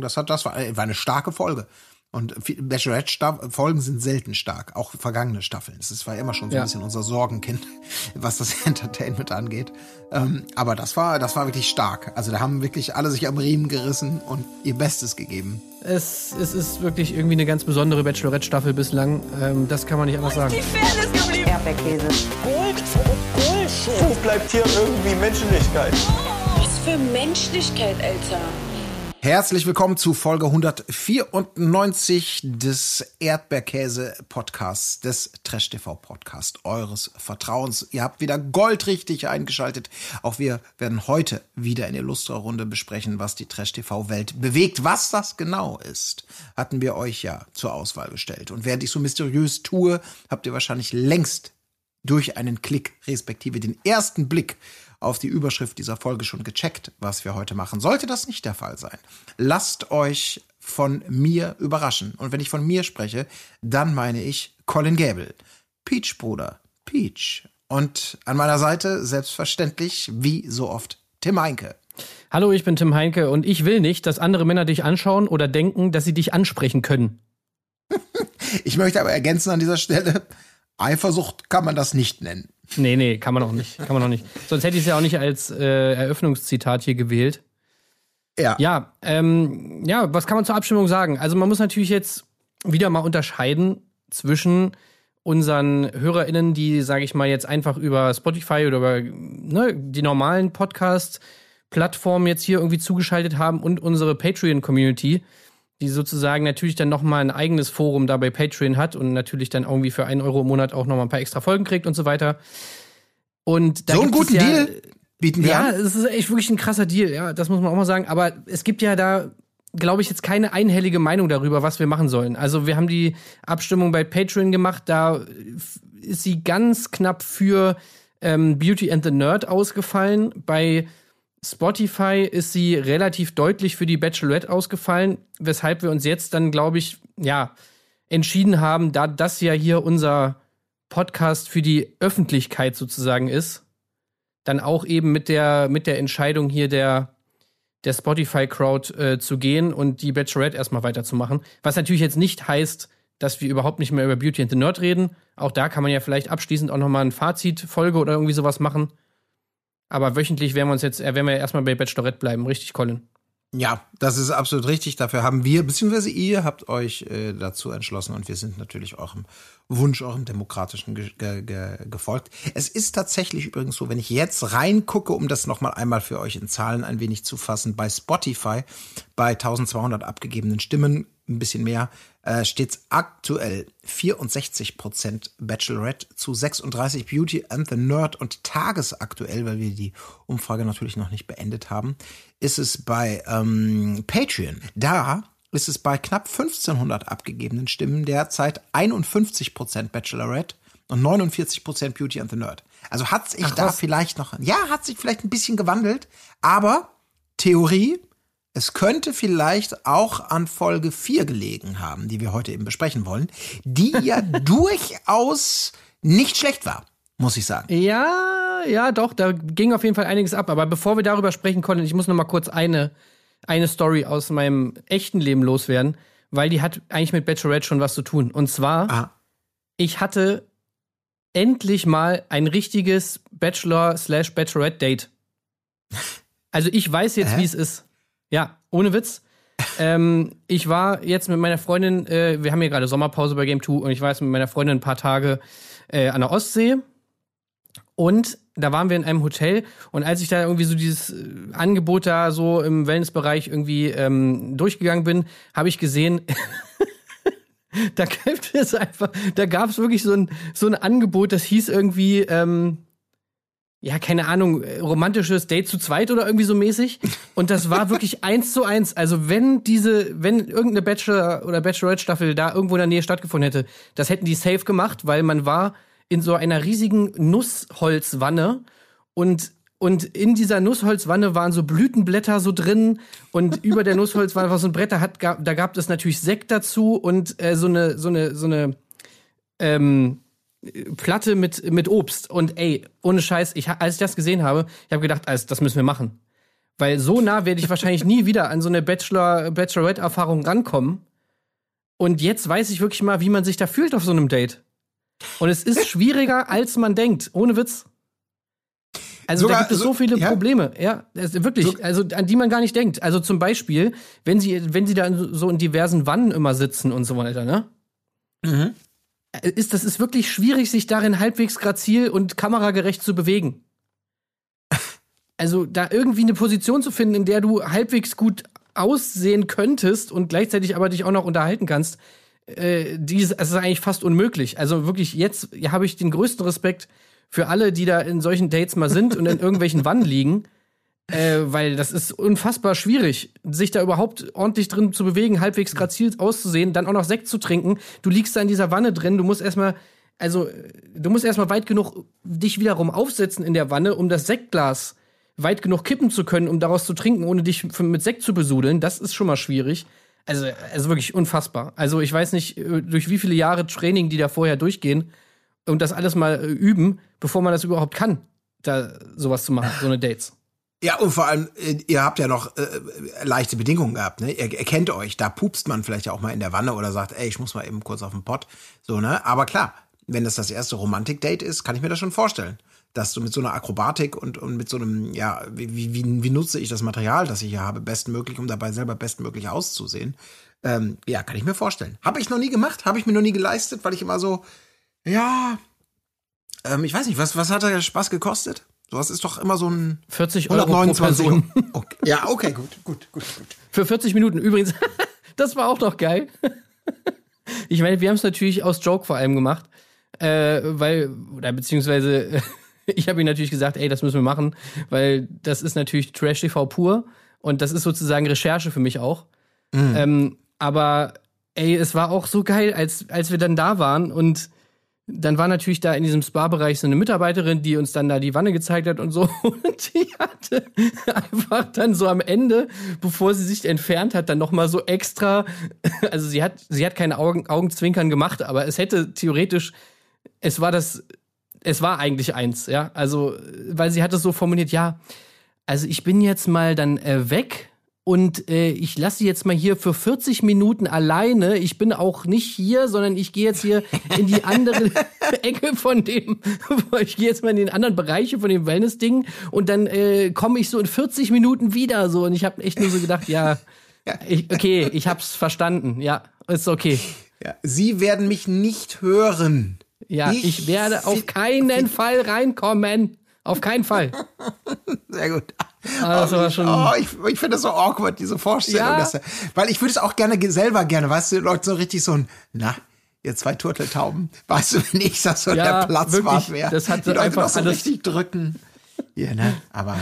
Das hat, das war, war eine starke Folge. Und Bachelorette-Folgen sind selten stark, auch vergangene Staffeln. Das war immer schon so ein bisschen unser Sorgenkind, was das Entertainment angeht. Ähm, aber das war, das war wirklich stark. Also da haben wirklich alle sich am Riemen gerissen und ihr Bestes gegeben. Es, es ist wirklich irgendwie eine ganz besondere Bachelorette-Staffel bislang. Ähm, das kann man nicht anders sagen. Die Fairness geblieben. Erdbeerkäse. Gold. Wo bleibt hier irgendwie Menschlichkeit? Was für Menschlichkeit, Alter. Herzlich willkommen zu Folge 194 des Erdbeerkäse-Podcasts, des Trash-TV-Podcast eures Vertrauens. Ihr habt wieder goldrichtig eingeschaltet. Auch wir werden heute wieder in illustrer Runde besprechen, was die Trash-TV-Welt bewegt. Was das genau ist, hatten wir euch ja zur Auswahl gestellt. Und während ich so mysteriös tue, habt ihr wahrscheinlich längst durch einen Klick, respektive den ersten Blick auf die Überschrift dieser Folge schon gecheckt, was wir heute machen. Sollte das nicht der Fall sein, lasst euch von mir überraschen. Und wenn ich von mir spreche, dann meine ich Colin Gable, Peach Bruder, Peach. Und an meiner Seite selbstverständlich, wie so oft, Tim Heinke. Hallo, ich bin Tim Heinke und ich will nicht, dass andere Männer dich anschauen oder denken, dass sie dich ansprechen können. ich möchte aber ergänzen an dieser Stelle, Eifersucht kann man das nicht nennen. Nee, nee, kann man auch nicht. Kann man auch nicht. Sonst hätte ich es ja auch nicht als äh, Eröffnungszitat hier gewählt. Ja. Ja, ähm, ja, was kann man zur Abstimmung sagen? Also man muss natürlich jetzt wieder mal unterscheiden zwischen unseren HörerInnen, die, sage ich mal, jetzt einfach über Spotify oder über ne, die normalen Podcast-Plattformen jetzt hier irgendwie zugeschaltet haben und unsere Patreon-Community, die sozusagen natürlich dann nochmal ein eigenes Forum da bei Patreon hat und natürlich dann irgendwie für einen Euro im Monat auch nochmal ein paar extra Folgen kriegt und so weiter. Und da so einen guten ja, Deal bieten wir ja, an. Ja, es ist echt wirklich ein krasser Deal, ja, das muss man auch mal sagen. Aber es gibt ja da, glaube ich, jetzt keine einhellige Meinung darüber, was wir machen sollen. Also wir haben die Abstimmung bei Patreon gemacht, da ist sie ganz knapp für ähm, Beauty and the Nerd ausgefallen. Bei Spotify ist sie relativ deutlich für die Bachelorette ausgefallen, weshalb wir uns jetzt dann, glaube ich, ja, entschieden haben, da das ja hier unser Podcast für die Öffentlichkeit sozusagen ist, dann auch eben mit der, mit der Entscheidung hier der, der Spotify-Crowd äh, zu gehen und die Bachelorette erstmal weiterzumachen. Was natürlich jetzt nicht heißt, dass wir überhaupt nicht mehr über Beauty and the Nerd reden. Auch da kann man ja vielleicht abschließend auch nochmal ein Fazit-Folge oder irgendwie sowas machen. Aber wöchentlich werden wir uns jetzt, äh, werden wir erstmal bei Bachelorette bleiben, richtig, Colin? Ja, das ist absolut richtig. Dafür haben wir, beziehungsweise ihr habt euch äh, dazu entschlossen und wir sind natürlich eurem Wunsch, eurem demokratischen ge ge ge gefolgt. Es ist tatsächlich übrigens so, wenn ich jetzt reingucke, um das nochmal einmal für euch in Zahlen ein wenig zu fassen, bei Spotify, bei 1200 abgegebenen Stimmen, ein bisschen mehr, äh, steht aktuell 64% Bachelorette zu 36 Beauty and the Nerd und tagesaktuell, weil wir die Umfrage natürlich noch nicht beendet haben, ist es bei ähm, Patreon. Da ist es bei knapp 1500 abgegebenen Stimmen derzeit 51% Bachelorette und 49% Beauty and the Nerd. Also hat sich Ach, da was? vielleicht noch, ja, hat sich vielleicht ein bisschen gewandelt, aber Theorie, es könnte vielleicht auch an Folge 4 gelegen haben, die wir heute eben besprechen wollen, die ja durchaus nicht schlecht war, muss ich sagen. Ja, ja, doch, da ging auf jeden Fall einiges ab. Aber bevor wir darüber sprechen, Colin, ich muss noch mal kurz eine, eine Story aus meinem echten Leben loswerden, weil die hat eigentlich mit Bachelorette schon was zu tun. Und zwar, Aha. ich hatte endlich mal ein richtiges Bachelor-slash-Bachelorette-Date. Also ich weiß jetzt, wie es ist. Ja, ohne Witz. ähm, ich war jetzt mit meiner Freundin, äh, wir haben hier gerade Sommerpause bei Game 2 und ich war jetzt mit meiner Freundin ein paar Tage äh, an der Ostsee. Und da waren wir in einem Hotel und als ich da irgendwie so dieses äh, Angebot da so im Wellnessbereich irgendwie ähm, durchgegangen bin, habe ich gesehen, da gibt es einfach, da gab es wirklich so ein, so ein Angebot, das hieß irgendwie, ähm, ja, keine Ahnung, äh, romantisches Date zu zweit oder irgendwie so mäßig. Und das war wirklich eins zu eins. Also wenn diese, wenn irgendeine Bachelor- oder Bachelorette-Staffel da irgendwo in der Nähe stattgefunden hätte, das hätten die safe gemacht, weil man war in so einer riesigen Nussholzwanne und und in dieser Nussholzwanne waren so Blütenblätter so drin und über der Nussholzwanne war so ein Brett, da, hat, da gab es natürlich Sekt dazu und äh, so eine so eine so eine ähm, Platte mit, mit Obst. Und ey, ohne Scheiß, ich, als ich das gesehen habe, ich habe gedacht, also, das müssen wir machen. Weil so nah werde ich wahrscheinlich nie wieder an so eine Bachelor, Bachelorette-Erfahrung rankommen. Und jetzt weiß ich wirklich mal, wie man sich da fühlt auf so einem Date. Und es ist schwieriger, als man denkt. Ohne Witz. Also Sogar- da gibt es so viele ja. Probleme, ja, wirklich, So- also an die man gar nicht denkt. Also zum Beispiel, wenn sie, wenn sie da in so in diversen Wannen immer sitzen und so weiter, ne? Mhm. Ist, das ist wirklich schwierig, sich darin halbwegs grazil und kameragerecht zu bewegen. Also da irgendwie eine Position zu finden, in der du halbwegs gut aussehen könntest und gleichzeitig aber dich auch noch unterhalten kannst, äh, dies, es ist eigentlich fast unmöglich. Also wirklich, jetzt habe ich den größten Respekt für alle, die da in solchen Dates mal sind und in irgendwelchen Wannen liegen. Äh, weil das ist unfassbar schwierig, sich da überhaupt ordentlich drin zu bewegen, halbwegs grazil auszusehen, dann auch noch Sekt zu trinken. Du liegst da in dieser Wanne drin, du musst erstmal, also du musst erstmal weit genug dich wiederum aufsetzen in der Wanne, um das Sektglas weit genug kippen zu können, um daraus zu trinken, ohne dich mit Sekt zu besudeln. Das ist schon mal schwierig. Also, also wirklich unfassbar. Also ich weiß nicht, äh, durch wie viele Jahre Training die da vorher durchgehen und das alles mal äh, üben, bevor man das überhaupt kann, da sowas zu machen, so eine Dates. Ja, und vor allem, äh, ihr habt ja noch äh, leichte Bedingungen gehabt, ne? Ihr, ihr kennt euch, da pupst man vielleicht auch mal in der Wanne oder sagt, ey, ich muss mal eben kurz auf den Pott. So, ne? Aber klar, wenn das das erste Romantik-Date ist, kann ich mir das schon vorstellen. Dass du mit so einer Akrobatik und, und mit so einem, ja, wie, wie, wie, wie nutze ich das Material, das ich hier habe, bestmöglich, um dabei selber bestmöglich auszusehen. Ähm, ja, kann ich mir vorstellen. Habe ich noch nie gemacht, habe ich mir noch nie geleistet, weil ich immer so, ja, ähm, ich weiß nicht, was, was hat der Spaß gekostet? Sowas ist doch immer so ein 40 Euro pro 129 Person. Okay. Ja, okay, gut, gut, gut, gut. Für 40 Minuten. Übrigens, das war auch noch geil. Ich meine, wir haben es natürlich aus Joke vor allem gemacht, äh, weil, oder beziehungsweise, ich habe ihm natürlich gesagt, ey, das müssen wir machen, weil das ist natürlich Trash-TV pur und das ist sozusagen Recherche für mich auch. Ähm, aber, ey, es war auch so geil, als, als wir dann da waren und dann war natürlich da in diesem Spa-Bereich so eine Mitarbeiterin, die uns dann da die Wanne gezeigt hat und so. Und die hatte einfach dann so am Ende, bevor sie sich entfernt hat, dann noch mal so extra. Also sie hat, sie hat keine Augen, Augenzwinkern gemacht, aber es hätte theoretisch, es war das, es war eigentlich eins, ja. Also, weil sie hat es so formuliert, ja, also ich bin jetzt mal dann äh, weg und äh, ich lasse sie jetzt mal hier für 40 Minuten alleine. Ich bin auch nicht hier, sondern ich gehe jetzt hier in die andere Ecke von dem, ich gehe jetzt mal in den anderen Bereiche von dem Wellness-Ding und dann äh, komme ich so in 40 Minuten wieder so. Und ich habe echt nur so gedacht, ja, ich, okay, ich hab's verstanden, ja, ist okay. Ja, Sie werden mich nicht hören. Ja, Ich ich werde auf keinen Fall reinkommen. Auf keinen Fall. Sehr gut. Ah, das war schon- oh, ich ich finde das so awkward, diese Vorstellung. Ja. Dass, weil ich würde es auch gerne ge- selber gerne, weißt du, Leute, so richtig so ein, na, ihr zwei Turteltauben, weißt du, wenn ich das so Ja, der Platzwart wäre. das hat die Leute einfach noch so alles- richtig drücken. Ja, ne? Aber,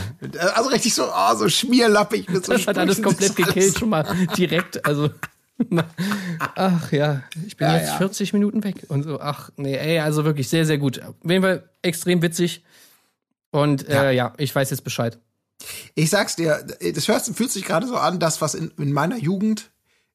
also richtig so, oh, so schmierlappig mit so Das hat alles Sprüchen, komplett gekillt, alles- schon mal direkt. Also, ach ja, ich bin Ja, jetzt ja. 40 Minuten weg und so. Ach nee, ey, also wirklich sehr, sehr gut. Auf jeden Fall extrem witzig. Und äh, ja, ich weiß jetzt Bescheid. Ich sag's dir, das hört, fühlt sich gerade so an, das, was in, in meiner Jugend,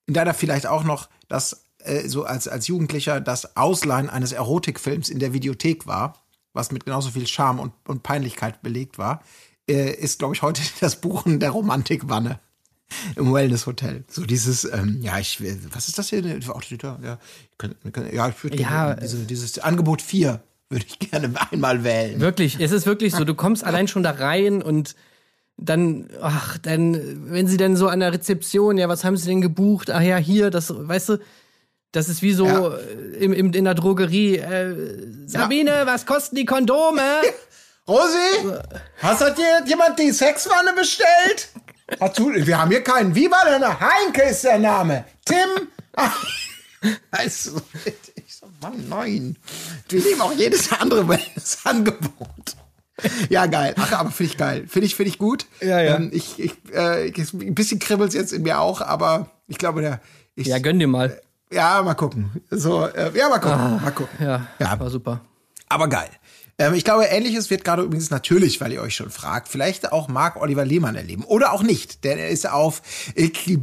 in deiner vielleicht auch noch, das äh, so als, als Jugendlicher das Ausleihen eines Erotikfilms in der Videothek war, was mit genauso viel Charme und, und Peinlichkeit belegt war, äh, ist, glaube ich, heute das Buchen der Romantikwanne im Wellness-Hotel. So dieses, ähm, ja, ich, will- was ist das hier? Ja, ja, ich würde Ja, gerne diese, dieses Angebot 4 würde ich gerne einmal wählen. Wirklich, es ist wirklich so, du kommst allein schon da rein und dann, ach, dann, wenn sie dann so an der Rezeption, ja, was haben sie denn gebucht? Ach ja, hier, das, weißt du, das ist wie so Ja. äh, im, im, in der Drogerie. Äh, Sabine, was kosten die Kondome? Rosi, hast hat dir jemand die Sexwanne bestellt? Hast du, wir haben hier keinen. Wie war der Name? Heinke ist der Name. Tim. Ich so, Mann, nein. Wir nehmen auch jedes andere Wellness-Angebot. Ja, geil. Ach, aber finde ich geil. Finde ich, finde ich gut. Ja, ja. Ähm, ich, ich, äh, ich- ein bisschen kribbelt's jetzt in mir auch, aber ich glaube, der, ich, Ja, gönn dir mal. ja, mal gucken. So, äh, ja, mal gucken, mal gucken. Ja, Ja. war super. Aber geil. Ähm, ich glaube, ähnliches wird gerade übrigens natürlich, weil ihr euch schon fragt, vielleicht auch Marc Oliver Lehmann erleben. Oder auch nicht, denn er ist auf Ikli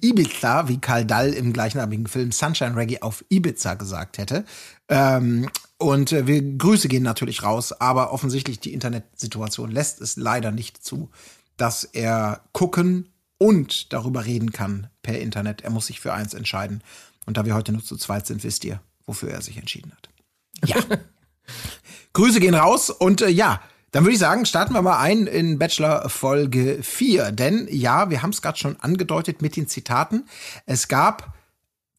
Ibiza, wie Karl Dall im gleichnamigen Film Sunshine Reggae auf Ibiza gesagt hätte. Ähm, und äh, wir Grüße gehen natürlich raus, aber offensichtlich die Internetsituation lässt es leider nicht zu, dass er gucken und darüber reden kann per Internet. Er muss sich für eins entscheiden. Und da wir heute nur zu zweit sind, wisst ihr, wofür er sich entschieden hat. Ja. Grüße gehen raus und äh, ja, dann würde ich sagen, starten wir mal ein in Bachelor Folge 4. Denn ja, wir haben es gerade schon angedeutet mit den Zitaten. Es gab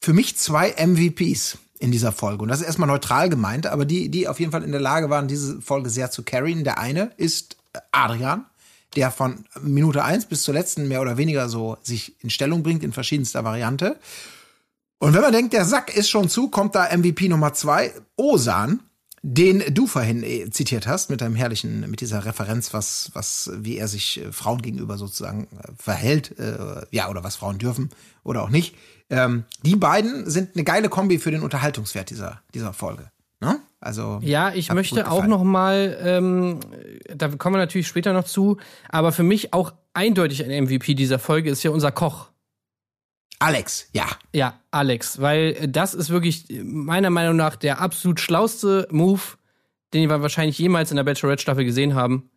für mich zwei MVPs in dieser Folge. Und das ist erstmal neutral gemeint, aber die, die auf jeden Fall in der Lage waren, diese Folge sehr zu carryen. Der eine ist Adrian, der von Minute eins bis zur letzten mehr oder weniger so sich in Stellung bringt in verschiedenster Variante. Und wenn man denkt, der Sack ist schon zu, kommt da MVP Nummer zwei, Osan, den du vorhin äh, zitiert hast, mit deinem herrlichen, mit dieser Referenz, was, was, wie er sich äh, Frauen gegenüber sozusagen äh, verhält, äh, ja, oder was Frauen dürfen oder auch nicht. Ähm, die beiden sind eine geile Kombi für den Unterhaltungswert dieser, dieser Folge. Ne? Also ja, ich möchte auch noch mal, ähm, da kommen wir natürlich später noch zu, aber für mich auch eindeutig ein MVP dieser Folge ist ja unser Koch. Alex, ja. Ja, Alex, weil das ist wirklich meiner Meinung nach der absolut schlauste Move, den wir wahrscheinlich jemals in der Bachelorette-Staffel gesehen haben.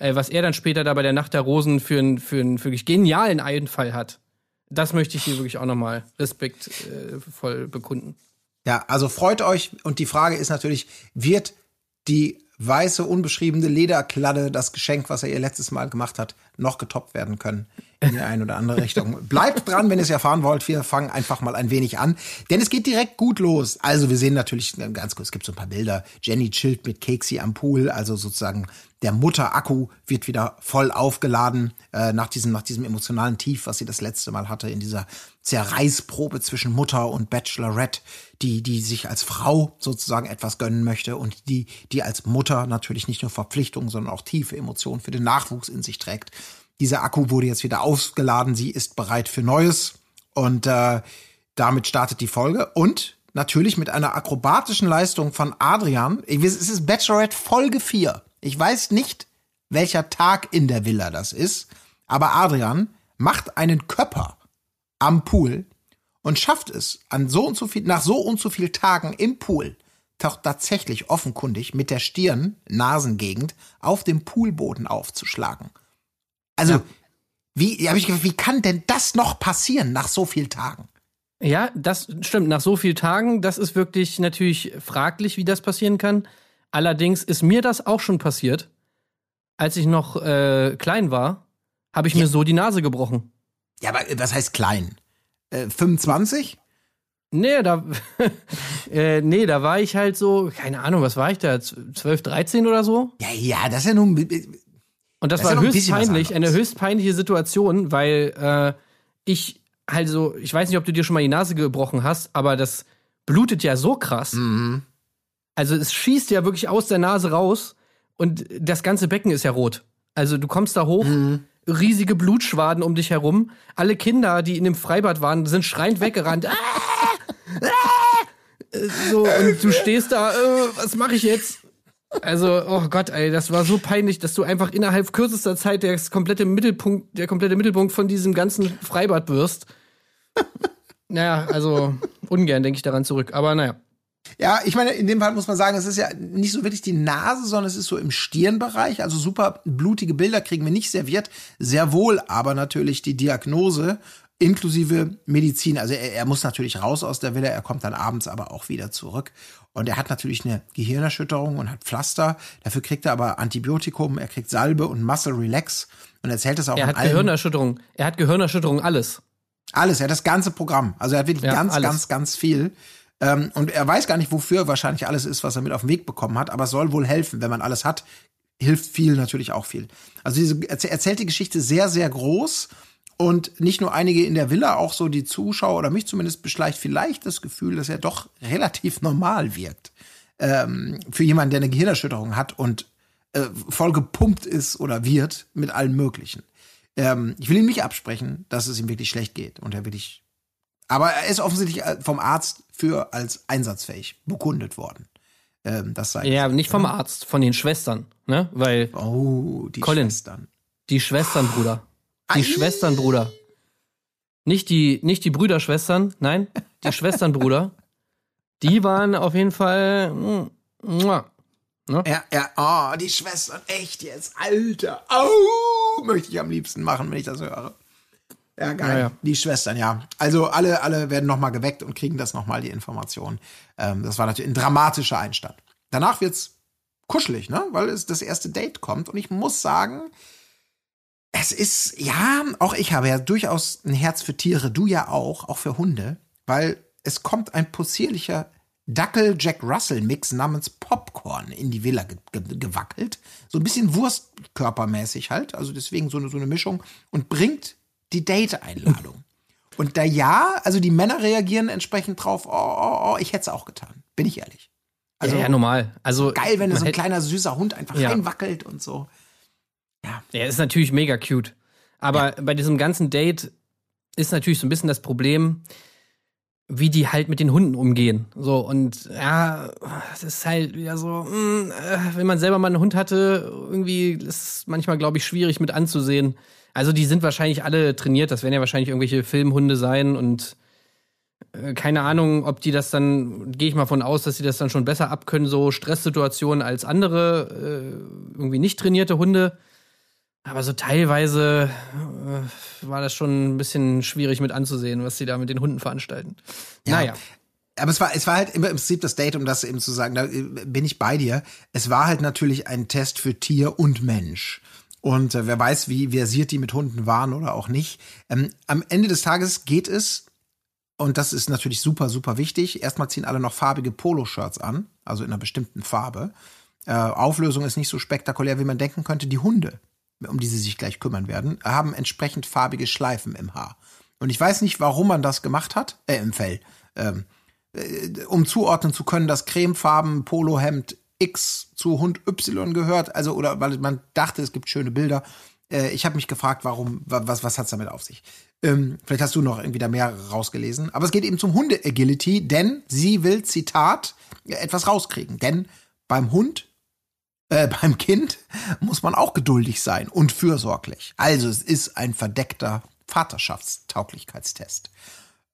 Äh, was er dann später da bei der Nacht der Rosen für einen für einen wirklich genialen Einfall hat. Das möchte ich hier wirklich auch nochmal respektvoll äh, bekunden. Ja, also freut euch und die Frage ist natürlich, wird die weiße, unbeschriebene Lederkladde, das Geschenk, was er ihr letztes Mal gemacht hat, noch getoppt werden können in die eine oder andere Richtung. Bleibt dran, wenn ihr es erfahren wollt. Wir fangen einfach mal ein wenig an, denn es geht direkt gut los. Also wir sehen natürlich ganz kurz, es gibt so ein paar Bilder. Jenny chillt mit Keksi am Pool, also sozusagen der Mutter-Akku wird wieder voll aufgeladen äh, nach diesem nach diesem emotionalen Tief, was sie das letzte Mal hatte in dieser Zerreißprobe zwischen Mutter und Bachelorette, die die sich als Frau sozusagen etwas gönnen möchte und die die als Mutter natürlich nicht nur Verpflichtungen, sondern auch tiefe Emotionen für den Nachwuchs in sich trägt. Dieser Akku wurde jetzt wieder aufgeladen, sie ist bereit für Neues und äh, damit startet die Folge und natürlich mit einer akrobatischen Leistung von Adrian. Es ist Bachelorette Folge 4. Ich weiß nicht, welcher Tag in der Villa das ist, aber Adrian macht einen Körper am Pool und schafft es an so und so viel, nach so und so viel Tagen im Pool, taucht tatsächlich offenkundig mit der Stirn, Nasengegend auf dem Poolboden aufzuschlagen. Also, ja. wie, hab ich gedacht, wie kann denn das noch passieren nach so vielen Tagen? Ja, das stimmt. Nach so vielen Tagen, das ist wirklich natürlich fraglich, wie das passieren kann. Allerdings ist mir das auch schon passiert. Als ich noch äh, klein war, habe ich ja. mir so die Nase gebrochen. Ja, aber was heißt klein? Äh, 25? Nee, da, äh, nee, da war ich halt so, keine Ahnung, was war ich da? 12, 13 oder so? Ja, ja, das ist ja nun. Und das, das war ja höchst peinlich, eine höchst peinliche Situation, weil äh, ich halt so, ich weiß nicht, ob du dir schon mal die Nase gebrochen hast, aber das blutet ja so krass. Mhm. Also es schießt ja wirklich aus der Nase raus und das ganze Becken ist ja rot. Also du kommst da hoch, mhm. riesige Blutschwaden um dich herum. Alle Kinder, die in dem Freibad waren, sind schreiend weggerannt. Ah! Ah! So, und du stehst da, äh, was mache ich jetzt? Also, oh Gott, ey, das war so peinlich, dass du einfach innerhalb kürzester Zeit der komplette Mittelpunkt, der komplette Mittelpunkt von diesem ganzen Freibad wirst. naja, also ungern denke ich daran zurück, aber naja. Ja, ich meine, in dem Fall muss man sagen, es ist ja nicht so wirklich die Nase, sondern es ist so im Stirnbereich. Also super blutige Bilder kriegen wir nicht serviert. Sehr wohl aber natürlich die Diagnose inklusive Medizin. Also er, er muss natürlich raus aus der Villa, er kommt dann abends aber auch wieder zurück. Und er hat natürlich eine Gehirnerschütterung und hat Pflaster. Dafür kriegt er aber Antibiotikum, er kriegt Salbe und Muscle Relax. Und erzählt es auch Er hat Gehirnerschütterung. Er hat Gehirnerschütterung, alles. Alles, er hat das ganze Programm. Also er hat wirklich ja, ganz, alles. ganz, ganz viel. Ähm, und er weiß gar nicht, wofür wahrscheinlich alles ist, was er mit auf den Weg bekommen hat, aber es soll wohl helfen. Wenn man alles hat, hilft viel natürlich auch viel. Also diese erzählte Geschichte sehr, sehr groß. Und nicht nur einige in der Villa, auch so die Zuschauer oder mich zumindest beschleicht vielleicht das Gefühl, dass er doch relativ normal wirkt. Ähm, für jemanden, der eine Gehirnerschütterung hat und äh, voll gepumpt ist oder wird mit allem Möglichen. Ähm, ich will ihm nicht absprechen, dass es ihm wirklich schlecht geht und er wirklich aber er ist offensichtlich äh, vom Arzt für als einsatzfähig bekundet worden. Ähm, das sei ja, nicht vom Arzt, von den Schwestern, ne? Weil oh, die Colin, Schwestern. Die Schwestern, Bruder. Die Ai. Schwestern, Bruder. Nicht die, nicht die Brüderschwestern, nein, die Schwestern, Bruder. Die waren auf jeden Fall. Ne? Ja, ja, oh, die Schwestern, echt jetzt, Alter. Au, möchte ich am liebsten machen, wenn ich das höre. Ja, geil. Ja, ja. Die Schwestern, ja. Also alle, alle werden nochmal geweckt und kriegen das nochmal, die Information. Ähm, das war natürlich ein dramatischer Einstand. Danach wird's kuschelig, ne? Weil es das erste Date kommt. Und ich muss sagen, es ist, ja, auch ich habe ja durchaus ein Herz für Tiere, du ja auch, auch für Hunde, weil es kommt ein possierlicher Dackel-Jack Russell-Mix namens Popcorn in die Villa ge ge gewackelt. So ein bisschen Wurstkörpermäßig halt, also deswegen so eine, so eine Mischung und bringt die Date-Einladung. Und da ja, also die Männer reagieren entsprechend drauf, oh, oh, oh, ich hätte es auch getan, bin ich ehrlich. Also ja, ja, normal. Also geil, wenn so ein kleiner süßer Hund einfach Ja. reinwackelt und so. Er ist natürlich mega cute. Aber bei diesem ganzen Date ist natürlich so ein bisschen das Problem, wie die halt mit den Hunden umgehen. So, und ja, das ist halt wieder so, mh, äh, wenn man selber mal einen Hund hatte, irgendwie ist es manchmal, glaube ich, schwierig mit anzusehen. Also die sind wahrscheinlich alle trainiert, das werden ja wahrscheinlich irgendwelche Filmhunde sein und äh, keine Ahnung, ob die das dann, gehe ich mal von aus, dass sie das dann schon besser abkönnen, so Stresssituationen als andere, äh, irgendwie nicht trainierte Hunde. Aber so teilweise äh, war das schon ein bisschen schwierig mit anzusehen, was sie da mit den Hunden veranstalten. Ja. Naja. Aber es war, es war halt im Prinzip das Date, um das eben zu sagen, da äh, bin ich bei dir. Es war halt natürlich ein Test für Tier und Mensch. Und äh, wer weiß, wie versiert die mit Hunden waren oder auch nicht. Ähm, am Ende des Tages geht es, und das ist natürlich super, super wichtig. Erstmal ziehen alle noch farbige Poloshirts an, also in einer bestimmten Farbe. Äh, Auflösung ist nicht so spektakulär, wie man denken könnte. Die Hunde, um die sie sich gleich kümmern werden, haben entsprechend farbige Schleifen im Haar. Und ich weiß nicht, warum man das gemacht hat, äh, im Fell. Ähm, äh, um zuordnen zu können, dass Cremefarben Polohemd X zu Hund Y gehört, also oder weil man dachte, es gibt schöne Bilder. Äh, ich habe mich gefragt, warum, wa- was, was hat's damit auf sich? Ähm, vielleicht hast du noch irgendwie da mehr rausgelesen. Aber es geht eben zum Hunde-Agility, denn sie will, Zitat, etwas rauskriegen. Denn beim Hund äh, beim Kind muss man auch geduldig sein und fürsorglich. Also es ist ein verdeckter Vaterschaftstauglichkeitstest.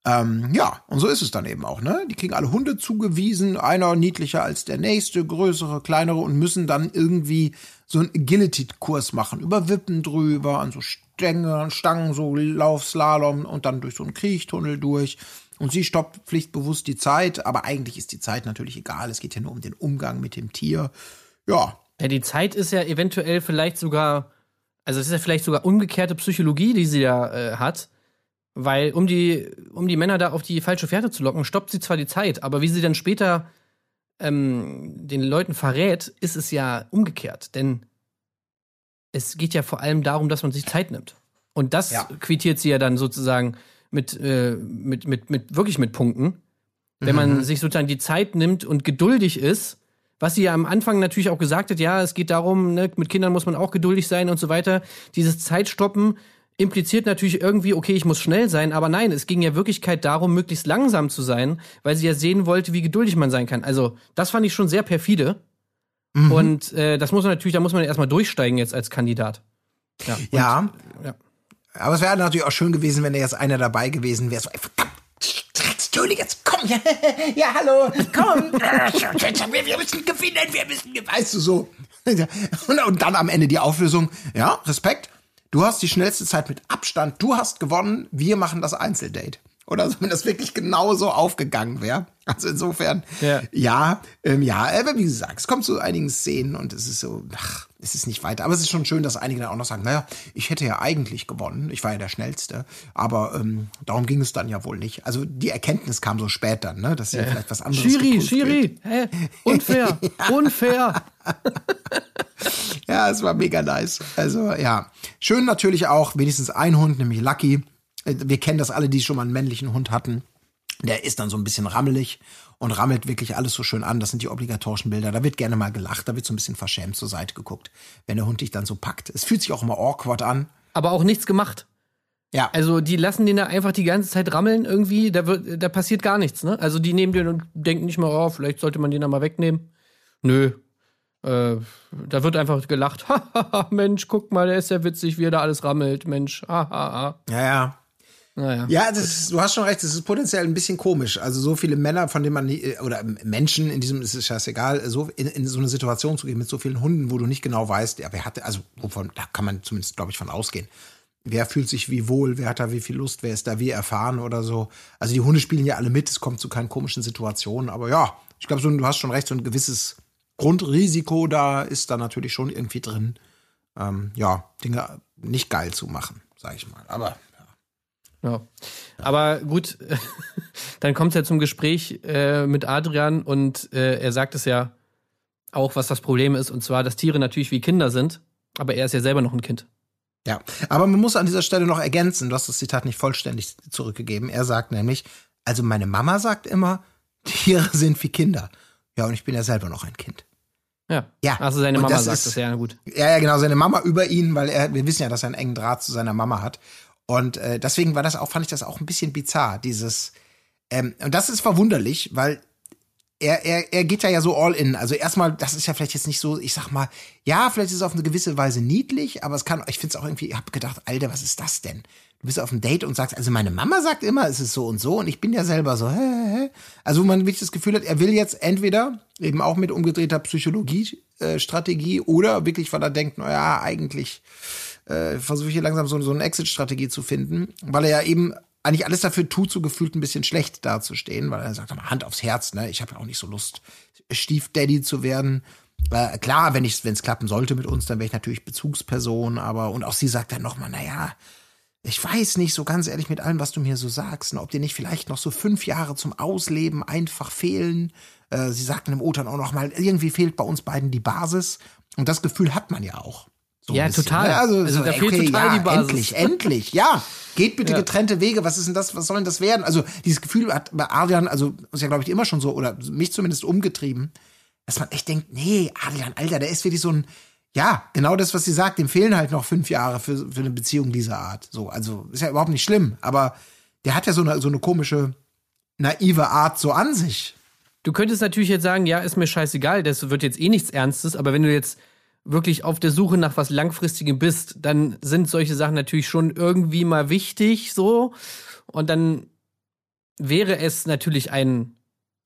Ähm, ja, und so ist es dann eben auch, ne? Die kriegen alle Hunde zugewiesen, einer niedlicher als der nächste, größere, kleinere und müssen dann irgendwie so einen Agility-Kurs machen, über Wippen drüber, an so Stangen, Stangen, so Laufslalom und dann durch so einen Kriechtunnel durch. Und sie stoppt pflichtbewusst die Zeit, aber eigentlich ist die Zeit natürlich egal. Es geht ja nur um den Umgang mit dem Tier. Ja, Ja, die Zeit ist ja eventuell vielleicht sogar, also es ist ja vielleicht sogar umgekehrte Psychologie, die sie da äh, hat. Weil um die, um die Männer da auf die falsche Fährte zu locken, stoppt sie zwar die Zeit, aber wie sie dann später ähm, den Leuten verrät, ist es ja umgekehrt. Denn es geht ja vor allem darum, dass man sich Zeit nimmt. Und das Ja. quittiert sie ja dann sozusagen mit, äh, mit, mit, mit wirklich mit Punkten. Wenn man sich sozusagen die Zeit nimmt und geduldig ist, was sie ja am Anfang natürlich auch gesagt hat, ja, es geht darum, ne, mit Kindern muss man auch geduldig sein und so weiter. Dieses Zeitstoppen impliziert natürlich irgendwie, okay, ich muss schnell sein, aber nein, es ging ja Wirklichkeit darum, möglichst langsam zu sein, weil sie ja sehen wollte, wie geduldig man sein kann. Also, das fand ich schon sehr perfide. Und äh, das muss man natürlich, da muss man erstmal durchsteigen jetzt als Kandidat. Ja. Und, ja. ja. Aber es wäre natürlich auch schön gewesen, wenn da jetzt einer dabei gewesen wäre. So, ey, verdammt, Entschuldigung, jetzt ja, ja, hallo, komm, wir, müssen gewinnen, wir müssen gewinnen. Weißt du so. Und dann am Ende die Auflösung, ja, Respekt, du hast die schnellste Zeit mit Abstand, du hast gewonnen, wir machen das Einzeldate. Oder so, wenn das wirklich genauso aufgegangen wäre. Also insofern, Ja. ja, ähm, ja, aber wie gesagt, es kommt zu einigen Szenen und es ist so, ach, es ist nicht weiter. Aber es ist schon schön, dass einige dann auch noch sagen, naja, ich hätte ja eigentlich gewonnen, ich war ja der Schnellste, aber ähm, darum ging es dann ja wohl nicht. Also die Erkenntnis kam so spät dann, ne, dass sie vielleicht was anderes Schiri. Schiri, hä? Unfair, unfair. Ja, es war mega nice. Also ja, schön natürlich auch wenigstens ein Hund, nämlich Lucky. Äh, Wir kennen das alle, die schon mal einen männlichen Hund hatten. Der ist dann so ein bisschen rammelig und rammelt wirklich alles so schön an. Das sind die obligatorischen Bilder. Da wird gerne mal gelacht, da wird so ein bisschen verschämt zur Seite geguckt, wenn der Hund dich dann so packt. Es fühlt sich auch immer awkward an. Aber auch nichts gemacht. Ja, Also die lassen den da einfach die ganze Zeit rammeln irgendwie, da wird, da passiert gar nichts, ne? Also die nehmen den und denken nicht mal, oh, vielleicht sollte man den da mal wegnehmen. Nö. Äh, da wird einfach gelacht. Mensch, guck mal, der ist ja witzig, wie er da alles rammelt. Mensch, hahaha. ja, ja. Naja. Ja, ist, du hast schon recht, das ist potenziell ein bisschen komisch. Also so viele Männer, von denen man nie, oder Menschen in diesem, ist es scheißegal, so in, in so eine Situation zu gehen mit so vielen Hunden, wo du nicht genau weißt, ja, wer hatte, also wovon, da kann man zumindest, glaube ich, von ausgehen. Wer fühlt sich wie wohl, wer hat da wie viel Lust, wer ist da wie erfahren oder so. Also die Hunde spielen ja alle mit, es kommt zu keinen komischen Situationen, aber ja, ich glaube, so, du hast schon recht, so ein gewisses Grundrisiko da ist da natürlich schon irgendwie drin. Ähm, ja, Dinge nicht geil zu machen, sage ich mal. Aber Ja. Aber gut, dann kommt es ja zum Gespräch äh, mit Adrian und äh, er sagt es ja auch, was das Problem ist, und zwar, dass Tiere natürlich wie Kinder sind, aber er ist ja selber noch ein Kind. Ja, aber man muss an dieser Stelle noch ergänzen, du hast das Zitat nicht vollständig zurückgegeben. Er sagt nämlich, also meine Mama sagt immer, Tiere sind wie Kinder. Ja, und ich bin ja selber noch ein Kind. Ja. Ja, Also seine Mama das sagt ist- das, ja, gut. Ja, ja, genau, seine Mama über ihn, weil er, wir wissen ja, dass er einen engen Draht zu seiner Mama hat. Und äh, deswegen war das auch, fand ich das auch ein bisschen bizarr, dieses, ähm, und das ist verwunderlich, weil er, er, er geht ja ja so all in. Also erstmal, das ist ja vielleicht jetzt nicht so, ich sag mal, ja, vielleicht ist es auf eine gewisse Weise niedlich, aber es kann, ich finde es auch irgendwie, ich habe gedacht, Alter, was ist das denn? Du bist auf einem Date und sagst, also meine Mama sagt immer, es ist so und so und ich bin ja selber so, hä, hä, hä. Also wo man wirklich das Gefühl hat, er will jetzt entweder eben auch mit umgedrehter Psychologie-Strategie oder wirklich, weil er denkt, naja, eigentlich äh, versuche ich hier langsam so, so eine Exit-Strategie zu finden, weil er ja eben eigentlich alles dafür tut, so gefühlt ein bisschen schlecht dazustehen, weil er sagt, Hand aufs Herz, ne, ich habe ja auch nicht so Lust, Stiefdaddy zu werden. Äh, klar, wenn es klappen sollte mit uns, dann wäre ich natürlich Bezugsperson, aber und auch sie sagt dann nochmal, naja, ich weiß nicht so ganz ehrlich mit allem, was du mir so sagst, ne, ob dir nicht vielleicht noch so fünf Jahre zum Ausleben einfach fehlen. Äh, sie sagten im O-Ton auch noch mal, irgendwie fehlt bei uns beiden die Basis. Und das Gefühl hat man ja auch. So Ja, bisschen, total. Also, Also so, da fehlt okay, total ja, die Basis. Endlich, endlich, ja. Geht bitte Ja. getrennte Wege. Was ist denn das? Was soll denn das werden? Also dieses Gefühl hat bei Adrian, also ist ja glaube ich immer schon so oder mich zumindest umgetrieben, dass man echt denkt, nee, Adrian, Alter, der ist wirklich so ein, ja, genau das, was sie sagt, dem fehlen halt noch fünf Jahre für, für eine Beziehung dieser Art. So, also ist ja überhaupt nicht schlimm, aber der hat ja so eine, so eine komische, naive Art so an sich. Du könntest natürlich jetzt sagen, ja, ist mir scheißegal, das wird jetzt eh nichts Ernstes, aber wenn du jetzt wirklich auf der Suche nach was Langfristigem bist, dann sind solche Sachen natürlich schon irgendwie mal wichtig, so. Und dann wäre es natürlich ein,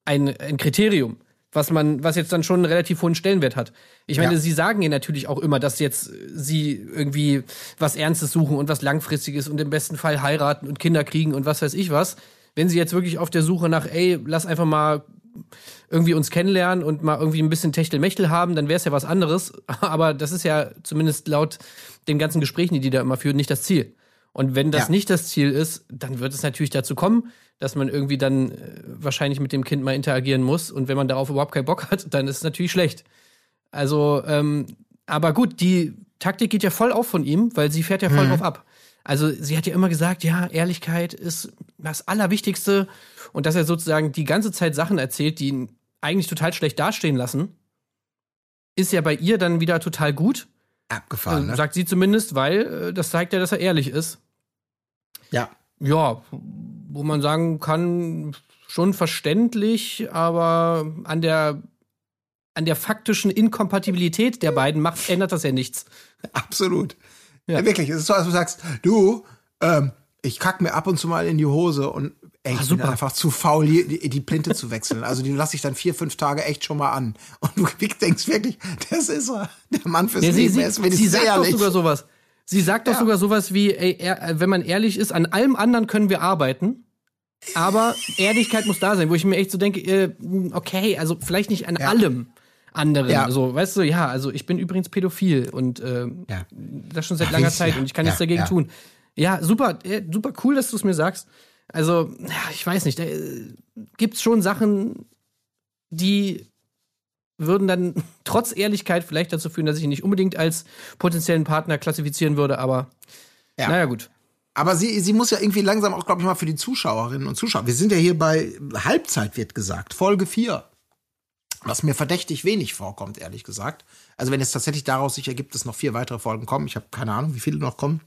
ein, ein Kriterium, was man, was jetzt dann schon einen relativ hohen Stellenwert hat. Ich meine, Ja. sie sagen ihr natürlich auch immer, dass jetzt sie irgendwie was Ernstes suchen und was Langfristiges und im besten Fall heiraten und Kinder kriegen und was weiß ich was. Wenn sie jetzt wirklich auf der Suche nach, ey, lass einfach mal irgendwie uns kennenlernen und mal irgendwie ein bisschen Techtelmechtel haben, dann wäre es ja was anderes. Aber das ist ja zumindest laut den ganzen Gesprächen, die die da immer führen, nicht das Ziel. Und wenn das Ja. nicht das Ziel ist, dann wird es natürlich dazu kommen, dass man irgendwie dann äh, wahrscheinlich mit dem Kind mal interagieren muss. Und wenn man darauf überhaupt keinen Bock hat, dann ist es natürlich schlecht. Also, ähm, aber gut, die Taktik geht ja voll auf von ihm, weil sie fährt ja voll drauf ab. Also sie hat ja immer gesagt, ja, Ehrlichkeit ist das Allerwichtigste und dass er sozusagen die ganze Zeit Sachen erzählt, die ihn eigentlich total schlecht dastehen lassen, ist ja bei ihr dann wieder total gut, Abgefahren, also, ne? sagt sie zumindest, weil äh, das zeigt ja, dass er ehrlich ist. Ja. Ja, wo man sagen kann, schon verständlich, aber an der an der faktischen Inkompatibilität der beiden macht, ändert das ja nichts. Absolut. Ja. Ja. wirklich. Es ist so, als du sagst, du, ähm, ich kack mir ab und zu mal in die Hose und ey, ich bin einfach zu faul, die, die, Plinte zu wechseln. Also die lasse ich dann vier, fünf Tage echt schon mal an. Und du denkst wirklich, das ist er. Der Mann fürs Ja, sie, Leben. sie, er ist sie sagt doch sogar sowas. Sie sagt doch Ja. sogar sowas wie, ey, er, wenn man ehrlich ist, an allem anderen können wir arbeiten, aber Ehrlichkeit muss da sein, wo ich mir echt so denke, äh, okay, also vielleicht nicht an Ja. allem anderen. Ja. So, weißt du, ja, also ich bin übrigens pädophil und äh, Ja. das schon seit langer richtig, Zeit ja, und ich kann nichts dagegen tun. Ja, super, äh, super cool, dass du es mir sagst. Also, ich weiß nicht, da äh, gibt's schon Sachen, die würden dann trotz Ehrlichkeit vielleicht dazu führen, dass ich ihn nicht unbedingt als potenziellen Partner klassifizieren würde, aber Ja. naja, gut. Aber sie, sie muss ja irgendwie langsam auch, glaube ich, mal für die Zuschauerinnen und Zuschauer. Wir sind ja hier bei Halbzeit, wird gesagt, Folge 4. Was mir verdächtig wenig vorkommt, ehrlich gesagt. Also wenn es tatsächlich daraus sich ergibt, dass noch vier weitere Folgen kommen, ich habe keine Ahnung, wie viele noch kommen,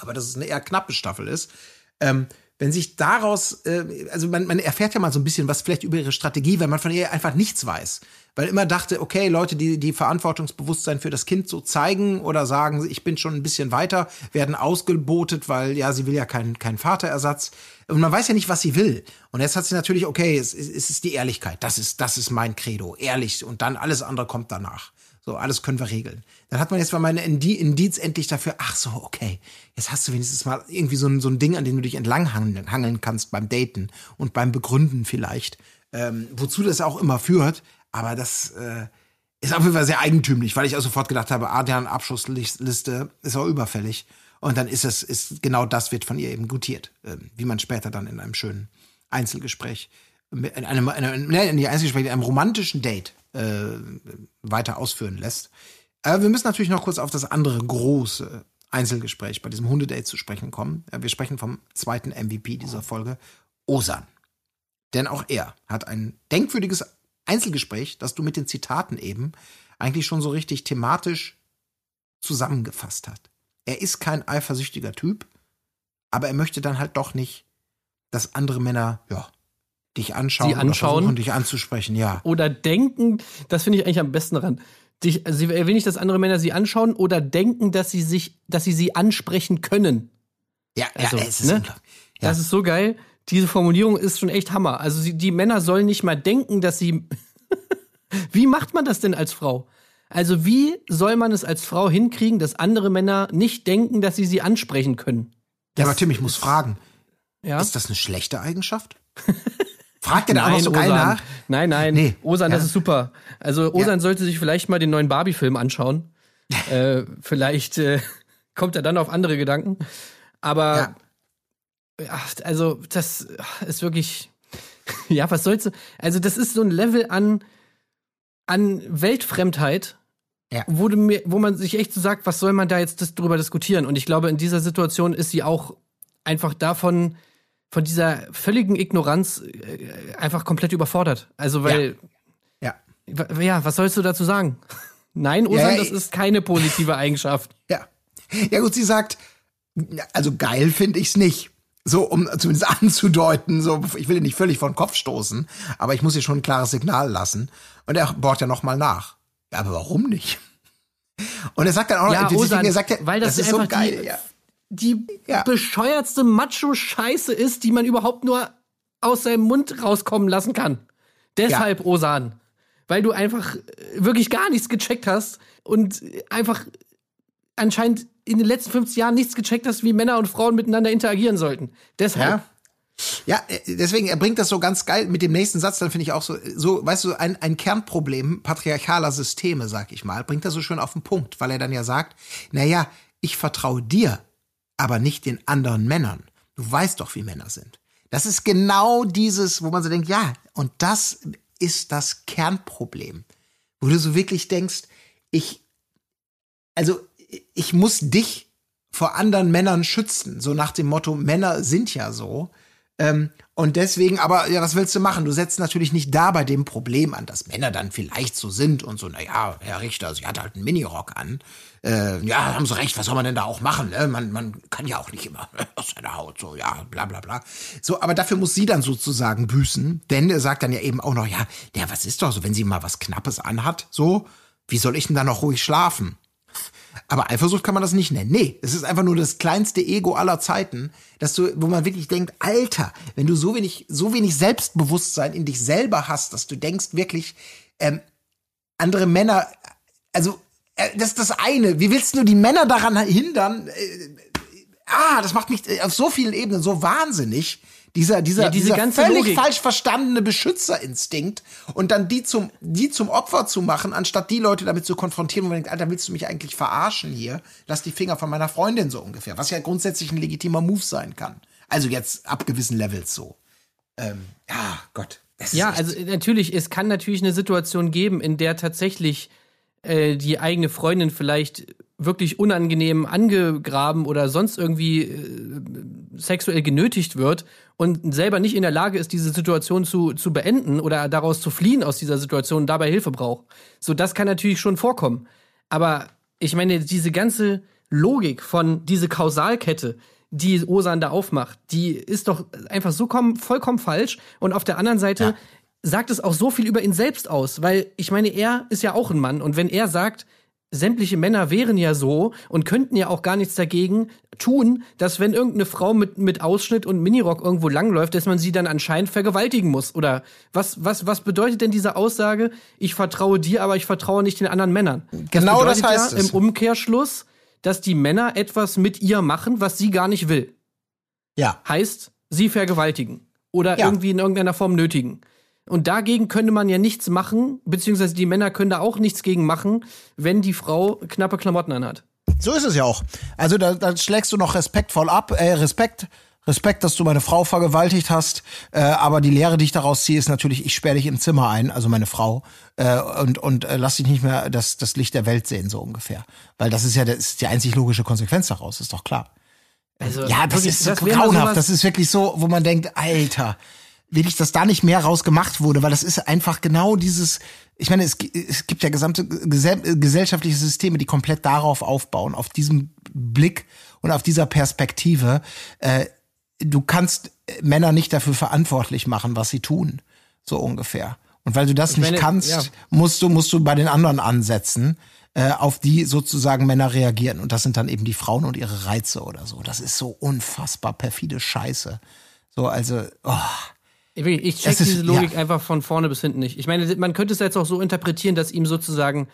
aber dass es eine eher knappe Staffel ist. Ähm, wenn sich daraus, äh, also man, man erfährt ja mal so ein bisschen was vielleicht über ihre Strategie, weil man von ihr einfach nichts weiß. Weil immer dachte, okay, Leute, die die Verantwortungsbewusstsein für das Kind so zeigen oder sagen, ich bin schon ein bisschen weiter, werden ausgebotet, weil ja, sie will ja keinen keinen Vaterersatz. Und man weiß ja nicht, was sie will. Und jetzt hat sie natürlich, okay, es, es ist die Ehrlichkeit. Das ist, das ist mein Credo. Ehrlich. Und dann alles andere kommt danach. So, alles können wir regeln. Dann hat man jetzt mal meine Indiz endlich dafür, ach so, okay, jetzt hast du wenigstens mal irgendwie so ein, so ein Ding, an dem du dich entlang hangeln kannst beim Daten und beim Begründen vielleicht. Ähm, wozu das auch immer führt, aber das äh, ist auf jeden Fall sehr eigentümlich, weil ich auch sofort gedacht habe, deren Abschlussliste ist auch überfällig. Und dann ist es, ist genau das wird von ihr eben gutiert, äh, wie man später dann in einem schönen Einzelgespräch, in einem, in einem, nicht Einzelgespräch, in einem romantischen Date äh, weiter ausführen lässt. Aber wir müssen natürlich noch kurz auf das andere große Einzelgespräch bei diesem Hundedate zu sprechen kommen. Wir sprechen vom zweiten MVP dieser Folge, Osan. Denn auch er hat ein denkwürdiges Einzelgespräch, das du mit den Zitaten eben eigentlich schon so richtig thematisch zusammengefasst hast. Er ist kein eifersüchtiger Typ, aber er möchte dann halt doch nicht, dass andere Männer, ja, dich anschauen, Sie anschauen. versuchen, dich anzusprechen, ja. Oder denken, das finde ich eigentlich am besten daran. Dich, also sie will nicht, dass andere Männer sie anschauen oder denken, dass sie sich, dass sie sie ansprechen können. Ja, Also, ja, es ist ne? Ja. Das ist so geil. Diese Formulierung ist schon echt Hammer. Also sie, die Männer sollen nicht mal denken, dass sie. wie macht man das denn als Frau? Also wie soll man es als Frau hinkriegen, dass andere Männer nicht denken, dass sie sie ansprechen können? ja, aber Tim, ich muss fragen, Ja. ist das eine schlechte Eigenschaft? Fragt er da auch so geil Osan. nach? Nein, nein. Nee. Osan, das Ja. ist super. Also Osan sollte sich vielleicht mal den neuen Barbie-Film anschauen. äh, vielleicht äh, kommt er dann auf andere Gedanken. Aber Ja. ja, also das ist wirklich. Ja, was sollst du? Also das ist so ein Level an an Weltfremdheit, Ja. wo, du mir, wo man sich echt so sagt, was soll man da jetzt das, drüber diskutieren? Und ich glaube, in dieser Situation ist sie auch einfach davon, von dieser völligen Ignoranz äh, einfach komplett überfordert. Also, weil, Ja. ja, ja was sollst du dazu sagen? Nein, Osan, Ja, das ich- ist keine positive Eigenschaft. Ja. Ja gut, sie sagt, also geil finde ich's nicht. So, um zumindest anzudeuten, so, ich will ihn nicht völlig vor den Kopf stoßen, aber ich muss ihr schon ein klares Signal lassen. Und er bohrt ja nochmal nach. Ja, aber warum nicht? Und er sagt dann auch Ja, noch, Osan, er sagt, ja, weil das, ist so geil. die, ja. Die Ja. bescheuertste Macho-Scheiße ist, die man überhaupt nur aus seinem Mund rauskommen lassen kann. Deshalb, Osan. Weil du einfach äh, wirklich gar nichts gecheckt hast und einfach anscheinend in den letzten 50 Jahren nichts gecheckt hast, wie Männer und Frauen miteinander interagieren sollten. Deshalb. Ja. Ja, äh, deswegen, er bringt das so ganz geil mit dem nächsten Satz, dann finde ich auch so, so, weißt du, ein, ein Kernproblem patriarchaler Systeme, sag ich mal, bringt er so schön auf den Punkt, weil er dann ja sagt, na ja, ich vertraue dir, aber nicht den anderen Männern. Du weißt doch, wie Männer sind. Das ist genau dieses, wo man so denkt, ja, und das ist das Kernproblem. Wo du so wirklich denkst, ich, also, ich muss dich vor anderen Männern schützen. So nach dem Motto, Männer sind ja so. Ähm, und deswegen, aber ja, was willst du machen? Du setzt natürlich nicht da bei dem Problem an, dass Männer dann vielleicht so sind und so, naja, Herr Richter, sie hat halt einen Minirock an. Äh, ja, haben sie recht, was soll man denn da auch machen? Ne? Man, man kann ja auch nicht immer aus seiner Haut, so, ja, bla bla bla. So, aber dafür muss sie dann sozusagen büßen, denn er sagt dann ja eben auch noch, ja, der, was ist doch so, wenn sie mal was Knappes anhat, so, wie soll ich denn da noch ruhig schlafen? Aber Eifersucht kann man das nicht nennen. Nee, es ist einfach nur das kleinste Ego aller Zeiten, dass du, wo man wirklich denkt, Alter, wenn du so wenig, so wenig Selbstbewusstsein in dich selber hast, dass du denkst wirklich, ähm, andere Männer, also äh, das ist das eine. Wie willst du die Männer daran hindern? Äh, ah, das macht mich äh, auf so vielen Ebenen so wahnsinnig. Dieser, dieser, Ja, diese dieser ganze völlig Logik. falsch verstandene Beschützerinstinkt und dann die zum, die zum Opfer zu machen, anstatt die Leute damit zu konfrontieren, wo man denkt, Alter, willst du mich eigentlich verarschen hier? Lass die Finger von meiner Freundin so ungefähr. Was ja grundsätzlich ein legitimer Move sein kann. Also jetzt ab gewissen Levels so. Ähm, ja, Gott. Ja, also natürlich, es kann natürlich eine Situation geben, in der tatsächlich äh, die eigene Freundin vielleicht wirklich unangenehm angegraben oder sonst irgendwie äh, sexuell genötigt wird und selber nicht in der Lage ist, diese Situation zu, zu beenden oder daraus zu fliehen aus dieser Situation und dabei Hilfe braucht. So, das kann natürlich schon vorkommen. Aber ich meine, diese ganze Logik von diese Kausalkette, die Osan da aufmacht, die ist doch einfach so komm, vollkommen falsch. Und auf der anderen Seite Ja. sagt es auch so viel über ihn selbst aus, weil ich meine, er ist ja auch ein Mann. Und wenn er sagt, sämtliche Männer wären ja so und könnten ja auch gar nichts dagegen tun, dass wenn irgendeine Frau mit, mit Ausschnitt und Minirock irgendwo langläuft, dass man sie dann anscheinend vergewaltigen muss. Oder was, was, was bedeutet denn diese Aussage? Ich vertraue dir, aber ich vertraue nicht den anderen Männern. Genau das heißt ja es. im Umkehrschluss, dass die Männer etwas mit ihr machen, was sie gar nicht will. Ja. Heißt, sie vergewaltigen oder Ja. irgendwie in irgendeiner Form nötigen. Und dagegen könnte man ja nichts machen, beziehungsweise die Männer können da auch nichts gegen machen, wenn die Frau knappe Klamotten anhat. So ist es ja auch. Also da, da schlägst du noch respektvoll ab, äh, Respekt, Respekt, dass du meine Frau vergewaltigt hast. Äh, aber die Lehre, die ich daraus ziehe, ist natürlich, ich sperre dich im Zimmer ein, also meine Frau, äh, und und äh, lass dich nicht mehr das das Licht der Welt sehen, so ungefähr. Weil das ist ja das ist die einzig logische Konsequenz daraus, ist doch klar. Also, Ja, das wirklich, ist so mal grauenhaft. Das ist wirklich so, wo man denkt, Alter, ich, dass da nicht mehr raus gemacht wurde, weil das ist einfach genau dieses, ich meine, es, es gibt ja gesamte gesell, gesellschaftliche Systeme, die komplett darauf aufbauen, auf diesem Blick und auf dieser Perspektive. Äh, du kannst Männer nicht dafür verantwortlich machen, was sie tun, so ungefähr. Und weil du das nicht meine, kannst, ja. musst du musst du bei den anderen ansetzen, äh, auf die sozusagen Männer reagieren. Und das sind dann eben die Frauen und ihre Reize oder so. Das ist so unfassbar perfide Scheiße. So, also, oh. Ich, check ist- diese Logik ja. einfach von vorne bis hinten nicht. Ich meine, man könnte es jetzt auch so interpretieren, dass ihm sozusagen,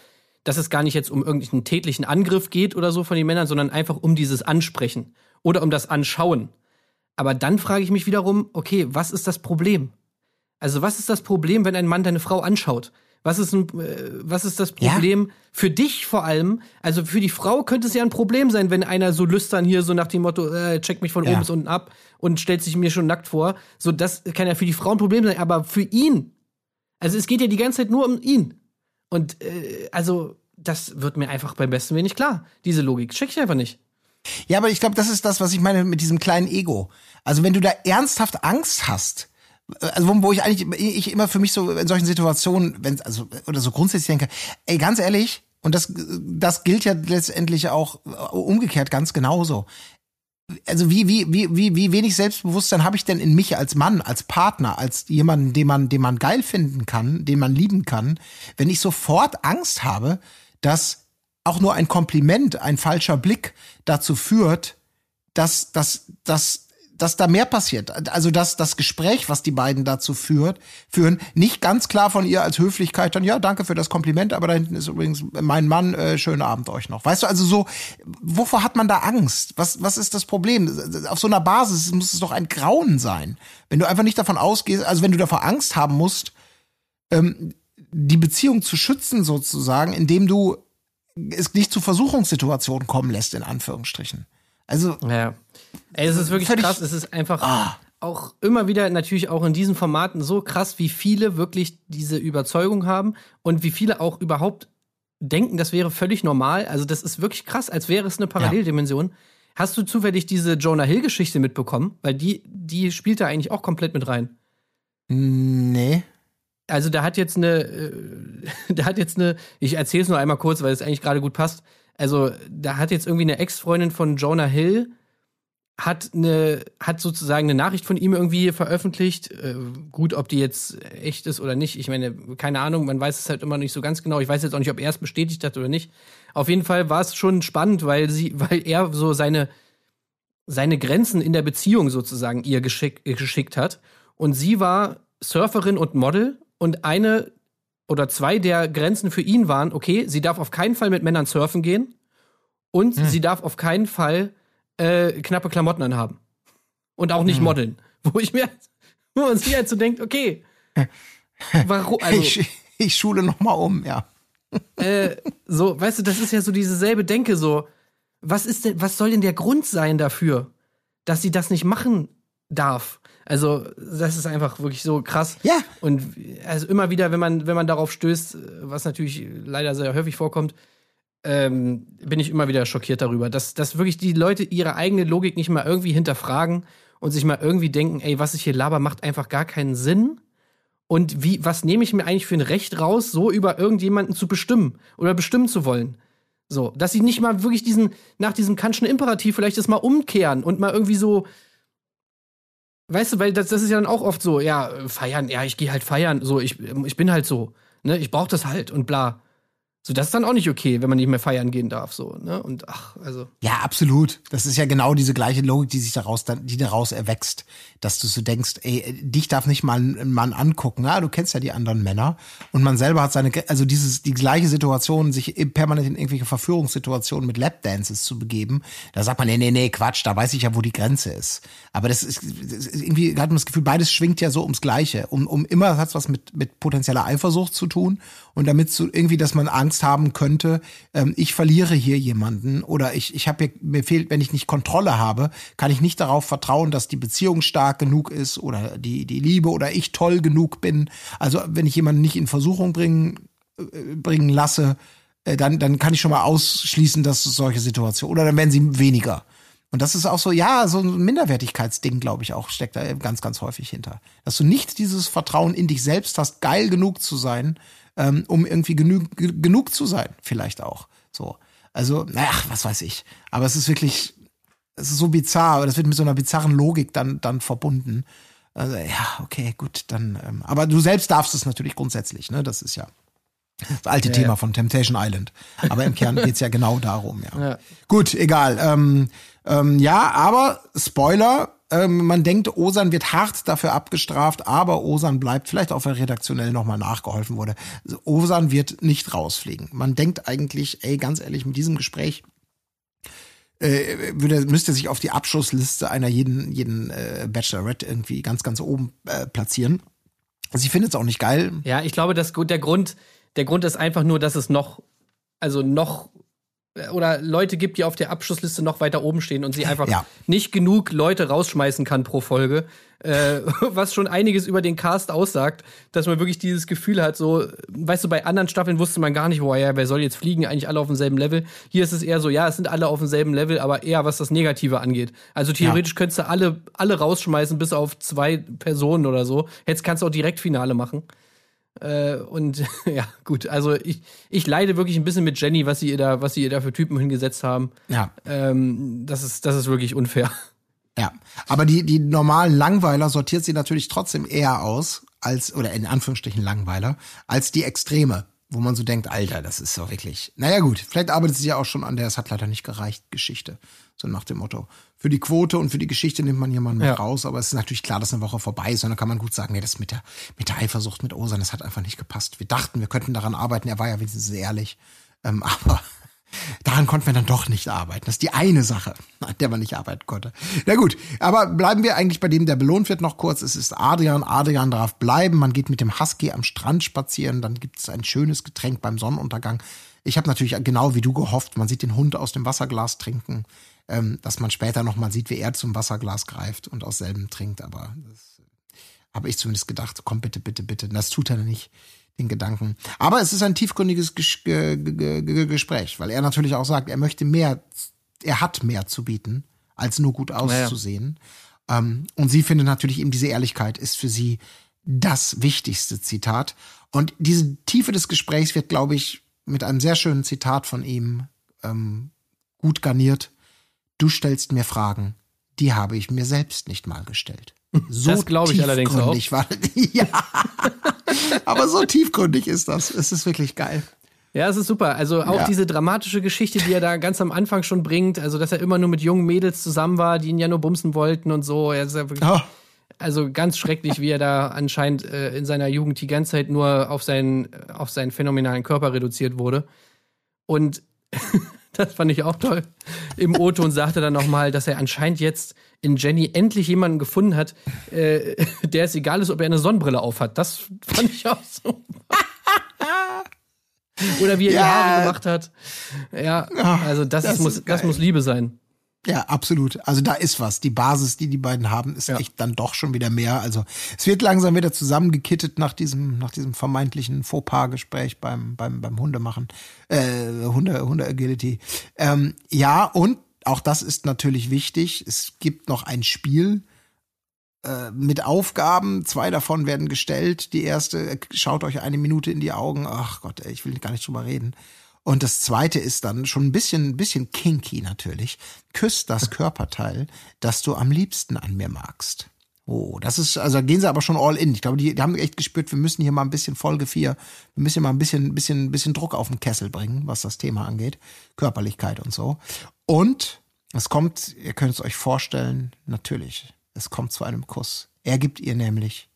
dass es gar nicht jetzt um irgendeinen tätlichen Angriff geht oder so von den Männern, sondern einfach um dieses Ansprechen oder um das Anschauen. Aber dann frage ich mich wiederum, okay, was ist das Problem? Also, was ist das Problem, wenn ein Mann deine Frau anschaut? Was ist, ein, äh, was ist das Ja. Problem für dich vor allem? Also für die Frau könnte es ja ein Problem sein, wenn einer so lüstern hier so nach dem Motto, äh, check mich von Ja. oben bis unten ab und stellt sich mir schon nackt vor. So, das kann ja für die Frau ein Problem sein, aber für ihn. Also es geht ja die ganze Zeit nur um ihn. Und äh, also, das wird mir einfach beim besten nicht klar. Diese Logik. Check ich einfach nicht. Ja, aber ich glaube, das ist das, was ich meine mit diesem kleinen Ego. Also wenn du da ernsthaft Angst hast, also wo, wo ich eigentlich ich immer für mich so in solchen Situationen, wenn also oder so grundsätzlich denke, ey, ganz ehrlich, und das das gilt ja letztendlich auch äh, umgekehrt ganz genauso. Also wie wie wie wie wie wenig Selbstbewusstsein habe ich denn in mich als Mann, als Partner, als jemanden, den man den man geil finden kann, den man lieben kann, wenn ich sofort Angst habe, dass auch nur ein Kompliment, ein falscher Blick dazu führt, dass, dass, dass, dass da mehr passiert. Also dass das Gespräch, was die beiden dazu führt, führen, nicht ganz klar von ihr als Höflichkeit dann, ja, danke für das Kompliment, aber da hinten ist übrigens mein Mann, äh, schönen Abend euch noch. Weißt du, also so, wovor hat man da Angst? Was, was ist das Problem? Auf so einer Basis muss es doch ein Grauen sein. Wenn du einfach nicht davon ausgehst, also wenn du davor Angst haben musst, ähm, die Beziehung zu schützen sozusagen, indem du es nicht zu Versuchungssituationen kommen lässt, in Anführungsstrichen. Also, Ja. Ey, es ist wirklich krass. Es ist einfach Ah. auch immer wieder natürlich auch in diesen Formaten so krass, wie viele wirklich diese Überzeugung haben und wie viele auch überhaupt denken, das wäre völlig normal. Also das ist wirklich krass, als wäre es eine Paralleldimension. Hast du zufällig diese Jonah Hill-Geschichte mitbekommen? Weil die, die spielt da eigentlich auch komplett mit rein. nee. Also da hat jetzt eine, äh, da hat jetzt eine, ich erzähle es nur einmal kurz, weil es eigentlich gerade gut passt. Also da hat jetzt irgendwie eine Ex-Freundin von Jonah Hill hat eine, hat sozusagen eine Nachricht von ihm irgendwie veröffentlicht. Äh, gut, ob die jetzt echt ist oder nicht. Ich meine, keine Ahnung, man weiß es halt immer nicht so ganz genau. Ich weiß jetzt auch nicht, ob er es bestätigt hat oder nicht. Auf jeden Fall war es schon spannend, weil sie, weil er so seine, seine Grenzen in der Beziehung sozusagen ihr geschick, geschickt hat. Und sie war Surferin und Model und eine oder zwei der Grenzen für ihn waren, okay, sie darf auf keinen Fall mit Männern surfen gehen und sie darf auf keinen Fall äh, knappe Klamotten anhaben. Und auch nicht modeln. Wo ich mir, wo man sich halt so denkt, okay, warum, also, ich, ich schule noch mal um, ja. äh, so, weißt du, das ist ja so dieselbe Denke, so, was ist denn, was soll denn der Grund sein dafür, dass sie das nicht machen darf? Also, das ist einfach wirklich so krass. Ja. Und also immer wieder, wenn man, wenn man darauf stößt, was natürlich leider sehr häufig vorkommt, ähm, bin ich immer wieder schockiert darüber, dass, dass wirklich die Leute ihre eigene Logik nicht mal irgendwie hinterfragen und sich mal irgendwie denken, ey, was ich hier laber, macht einfach gar keinen Sinn. Und wie, was nehme ich mir eigentlich für ein Recht raus, so über irgendjemanden zu bestimmen oder bestimmen zu wollen? So, dass sie nicht mal wirklich diesen, nach diesem Kantschen Imperativ vielleicht das mal umkehren und mal irgendwie so, weißt du, weil das, das ist ja dann auch oft so, ja, feiern, ja, ich gehe halt feiern, so, ich, ich bin halt so, ne, ich brauch das halt und bla. So, das ist dann auch nicht okay, wenn man nicht mehr feiern gehen darf, so, ne? Und ach, also. Ja, absolut. Das ist ja genau diese gleiche Logik, die sich daraus, die daraus erwächst, dass du so denkst, ey, dich darf nicht mal ein Mann angucken, ja, du kennst ja die anderen Männer und man selber hat seine, also dieses, die gleiche Situation, sich permanent in irgendwelche Verführungssituationen mit Lapdances zu begeben, da sagt man, nee, nee, nee, Quatsch, da weiß ich ja, wo die Grenze ist. Aber das ist, das ist irgendwie hat man das Gefühl, beides schwingt ja so ums Gleiche. Um, um immer hat's was mit, mit potenzieller Eifersucht zu tun und damit so irgendwie, dass man Angst haben könnte, ähm, ich verliere hier jemanden oder ich, ich habe mir fehlt, wenn ich nicht Kontrolle habe, kann ich nicht darauf vertrauen, dass die Beziehung stark genug ist oder die, die Liebe oder ich toll genug bin. Also wenn ich jemanden nicht in Versuchung bringen, äh, bringen lasse, äh, dann, dann kann ich schon mal ausschließen, dass solche Situationen, oder dann werden sie weniger. Und das ist auch so, ja, so ein Minderwertigkeitsding, glaube ich, auch steckt da ganz, ganz häufig hinter. Dass du nicht dieses Vertrauen in dich selbst hast, geil genug zu sein, ähm, um irgendwie genug, genug zu sein, vielleicht auch. So. Also, naja, was weiß ich. Aber es ist wirklich, es ist so bizarr, aber das wird mit so einer bizarren Logik dann, dann verbunden. Also, ja, okay, gut, dann, ähm, aber du selbst darfst es natürlich grundsätzlich, ne? Das ist ja das alte ja, Thema ja. von Temptation Island. Aber im Kern geht's ja genau darum, ja. ja. Gut, egal. Ähm, ähm, ja, aber Spoiler, ähm, man denkt, Osan wird hart dafür abgestraft, aber Osan bleibt, vielleicht auch weil redaktionell nochmal nachgeholfen wurde. Also Osan wird nicht rausfliegen. Man denkt eigentlich, ey, ganz ehrlich, mit diesem Gespräch äh, würde, müsste sich auf die Abschlussliste einer jeden, jeden äh, Bachelorette irgendwie ganz, ganz oben äh, platzieren. Sie findet es auch nicht geil. Ja, ich glaube, dass der Grund, der Grund ist einfach nur, dass es noch, also noch oder Leute gibt, die auf der Abschlussliste noch weiter oben stehen und sie einfach ja. nicht genug Leute rausschmeißen kann pro Folge. Äh, was schon einiges über den Cast aussagt, dass man wirklich dieses Gefühl hat, so, weißt du, bei anderen Staffeln wusste man gar nicht, wo ja, wer soll jetzt fliegen, eigentlich alle auf demselben Level. Hier ist es eher so, ja, es sind alle auf demselben Level, aber eher was das Negative angeht. Also theoretisch ja. könntest du alle, alle rausschmeißen, bis auf zwei Personen oder so. Jetzt kannst du auch direkt Finale machen. Äh, und ja, gut, also ich, ich leide wirklich ein bisschen mit Jenny, was sie ihr da, was sie ihr da für Typen hingesetzt haben. Ja. Ähm, das ist, das ist wirklich unfair. Ja, aber die, die normalen Langweiler sortiert sie natürlich trotzdem eher aus, als, oder in Anführungsstrichen Langweiler, als die Extreme, wo man so denkt, Alter, das ist so wirklich. Naja, gut, vielleicht arbeitet sie ja auch schon an der, es hat leider nicht gereicht, Geschichte. So nach dem Motto. Für die Quote und für die Geschichte nimmt man jemanden ja. raus, aber es ist natürlich klar, dass eine Woche vorbei ist. Und dann kann man gut sagen, nee, das mit der, mit der Eifersucht mit Osan, das hat einfach nicht gepasst. Wir dachten, wir könnten daran arbeiten. Er war ja wenigstens ehrlich. Ähm, aber daran konnten wir dann doch nicht arbeiten. Das ist die eine Sache, an der man nicht arbeiten konnte. Na gut, aber bleiben wir eigentlich bei dem, der belohnt wird, noch kurz. Es ist Adrian. Adrian darf bleiben. Man geht mit dem Husky am Strand spazieren. Dann gibt es ein schönes Getränk beim Sonnenuntergang. Ich habe natürlich genau wie du gehofft, man sieht den Hund aus dem Wasserglas trinken ähm, dass man später noch mal sieht, wie er zum Wasserglas greift und aus selben trinkt. Aber das habe ich zumindest gedacht, komm bitte, bitte, bitte. Das tut er nicht, den Gedanken. Aber es ist ein tiefgründiges Ges Gespräch, weil er natürlich auch sagt, er möchte mehr, er hat mehr zu bieten, als nur gut auszusehen. Ja. Ähm, und sie findet natürlich eben diese Ehrlichkeit ist für sie das wichtigste Zitat. Und diese Tiefe des Gesprächs wird, glaube ich, mit einem sehr schönen Zitat von ihm ähm, gut garniert. Du stellst mir Fragen, die habe ich mir selbst nicht mal gestellt. So das glaube ich allerdings auch. War, ja, aber so tiefgründig ist das. Es ist wirklich geil. Ja, es ist super. Also auch ja. diese dramatische Geschichte, die er da ganz am Anfang schon bringt, also dass er immer nur mit jungen Mädels zusammen war, die ihn ja nur bumsen wollten und so. Er ist ja wirklich, oh. Also ganz schrecklich, wie er da anscheinend äh, in seiner Jugend die ganze Zeit nur auf seinen, auf seinen phänomenalen Körper reduziert wurde. Und das fand ich auch toll. Im O-Ton sagte dann nochmal, dass er anscheinend jetzt in Jenny endlich jemanden gefunden hat, äh, der es egal ist, ob er eine Sonnenbrille aufhat. Das fand ich auch so. Oder wie er ja. die Haare gemacht hat. Ja, also das, das, muss, das muss Liebe sein. Ja, absolut. Also da ist was. Die Basis, die die beiden haben, ist ja. echt dann doch schon wieder mehr. Also es wird langsam wieder zusammengekittet nach diesem, nach diesem vermeintlichen Fauxpas-Gespräch beim, beim, beim Hundemachen, äh, Hunde, Hunde-Agility. Ähm, ja, und auch das ist natürlich wichtig. Es gibt noch ein Spiel äh, mit Aufgaben. Zwei davon werden gestellt. Die erste, äh, schaut euch eine Minute in die Augen. Ach Gott, ey, ich will gar nicht drüber reden. Und das zweite ist dann schon ein bisschen, ein bisschen kinky natürlich. Küsst das Körperteil, das du am liebsten an mir magst. Oh, das ist, also da gehen sie aber schon all in. Ich glaube, die, die haben echt gespürt, wir müssen hier mal ein bisschen Folge 4, wir müssen hier mal ein bisschen, bisschen, bisschen Druck auf den Kessel bringen, was das Thema angeht. Körperlichkeit und so. Und es kommt, ihr könnt es euch vorstellen, natürlich, es kommt zu einem Kuss. Er gibt ihr nämlich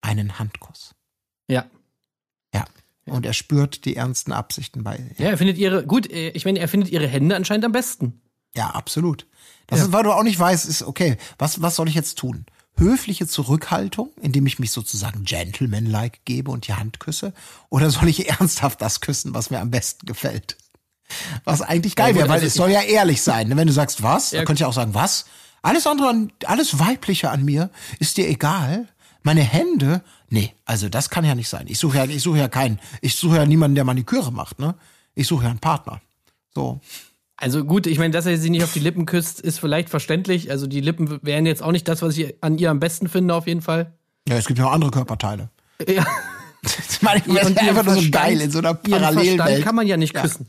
einen Handkuss. Ja. Ja. Und er spürt die ernsten Absichten bei ihr. Ja, er findet ihre, gut, äh, ich meine, er findet ihre Hände anscheinend am besten. Ja, absolut. Das Ja. ist, weil du auch nicht weißt, ist okay, was, was soll ich jetzt tun? Höfliche Zurückhaltung, indem ich mich sozusagen gentleman-like gebe und die Hand küsse? Oder soll ich ernsthaft das küssen, was mir am besten gefällt? Was eigentlich geil Ja, wäre, weil also es soll ja ehrlich sein. ne? Wenn du sagst, was, Ja. dann könnte ich auch sagen, was? Alles andere, an, alles Weibliche an mir ist dir egal? Meine Hände? Nee, also das kann ja nicht sein. Ich suche ja, ich suche ja keinen, ich suche ja niemanden, der Maniküre macht, ne? Ich suche ja einen Partner. So. Also gut, ich meine, dass er sie nicht auf die Lippen küsst, ist vielleicht verständlich. Also die Lippen wären jetzt auch nicht das, was ich an ihr am besten finde, auf jeden Fall. Ja, es gibt ja noch andere Körperteile. Ja. Das meine ich Und ist einfach nur so geil in so einer Parallelwelt. kann man ja nicht küssen.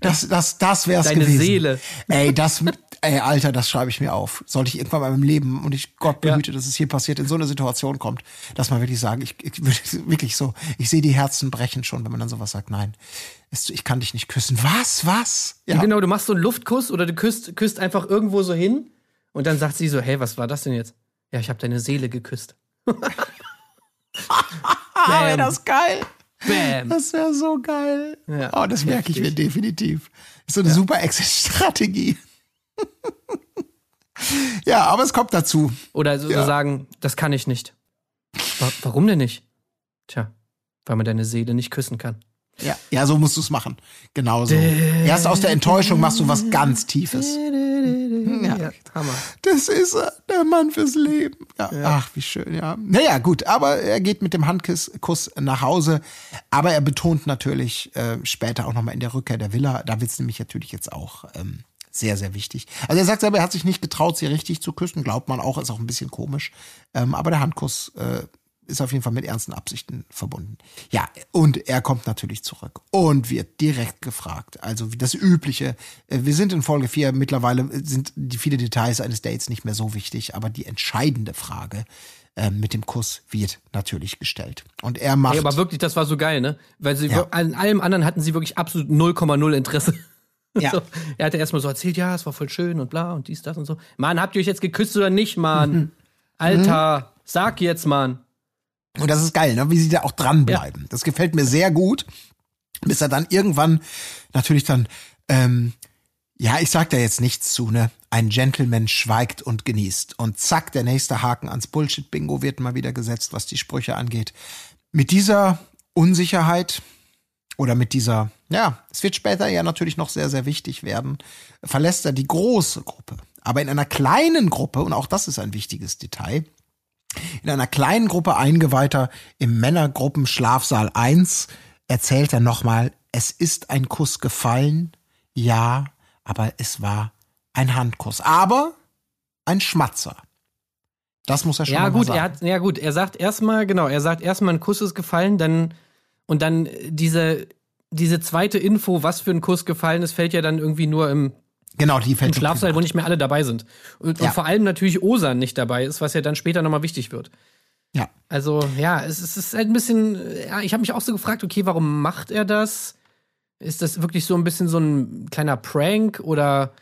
Das, das, das wär's Deine gewesen. Seele. Ey, das, ey, Alter, das schreibe ich mir auf. Sollte ich irgendwann mal im Leben und ich Gott Ja. behüte, dass es hier passiert, in so eine Situation kommt, dass man wirklich sagen, ich, ich würde wirklich so, ich sehe die Herzen brechen schon, wenn man dann sowas sagt, nein, es, ich kann dich nicht küssen. Was, was? Ja, Genau, du machst so einen Luftkuss oder du küsst, küsst einfach irgendwo so hin und dann sagt sie so, hey, was war das denn jetzt? Ja, ich habe deine Seele geküsst. wär Bam. das geil. Bam. Das wäre so geil. Ja, oh, das merke ich mir definitiv. Ist so eine super Exit-Strategie. ja, aber es kommt dazu. Oder so, Ja. so sagen, das kann ich nicht. Wa warum denn nicht? Tja, weil man deine Seele nicht küssen kann. Ja, ja so musst du es machen. Genauso. Erst aus der Enttäuschung machst du was ganz Tiefes. Ja, Hammer. Das ist er, der Mann fürs Leben. Ja, Ach, wie schön, ja. Naja, gut, aber er geht mit dem Handkuss Kuss nach Hause. Aber er betont natürlich äh, später auch nochmal in der Rückkehr der Villa, da wird's nämlich natürlich jetzt auch ähm, sehr, sehr wichtig. Also er sagt selber, er hat sich nicht getraut, sie richtig zu küssen. Glaubt man auch, ist auch ein bisschen komisch. Ähm, aber der Handkuss äh, ist auf jeden Fall mit ernsten Absichten verbunden. Ja, und er kommt natürlich zurück und wird direkt gefragt. Also wie das Übliche. Äh, Wir sind in Folge 4, mittlerweile sind die viele Details eines Dates nicht mehr so wichtig, aber die entscheidende Frage äh, mit dem Kuss wird natürlich gestellt. Und er macht. Ey, aber wirklich, das war so geil, ne? Weil sie Ja. an allem anderen hatten sie wirklich absolut 0,0 Interesse. Ja. So, er hatte erstmal so erzählt, ja, es war voll schön und bla und dies, das und so. Mann, habt ihr euch jetzt geküsst oder nicht, Mann? Mhm. Alter, sag jetzt, Mann. Und das ist geil, ne? wie sie da auch dranbleiben. Das gefällt mir sehr gut, bis er dann irgendwann natürlich dann, ähm, ja, ich sag da jetzt nichts zu, ne? Ein Gentleman schweigt und genießt. Und zack, der nächste Haken ans Bullshit-Bingo wird mal wieder gesetzt, was die Sprüche angeht. Mit dieser Unsicherheit oder mit dieser, ja, es wird später ja natürlich noch sehr, sehr wichtig werden, verlässt er die große Gruppe. Aber in einer kleinen Gruppe, und auch das ist ein wichtiges Detail, in einer kleinen Gruppe Eingeweihter im Männergruppen Schlafsaal 1 erzählt er nochmal, es ist ein Kuss gefallen, ja, aber es war ein Handkuss. Aber ein Schmatzer. Das muss er schon Ja, mal gut, sagen. er hat, ja gut, er sagt erstmal, genau, er sagt erstmal, ein Kuss ist gefallen, dann und dann diese, diese zweite Info, was für ein Kuss gefallen ist, fällt ja dann irgendwie nur im, genau, die im fällt Schlafsaal, wo nicht mehr alle dabei sind. Und, Ja. und vor allem natürlich Osan nicht dabei ist, was ja dann später nochmal wichtig wird. Ja. Also, ja, es, es ist halt ein bisschen, ja, ich habe mich auch so gefragt, okay, warum macht er das? Ist das wirklich so ein bisschen so ein kleiner Prank oder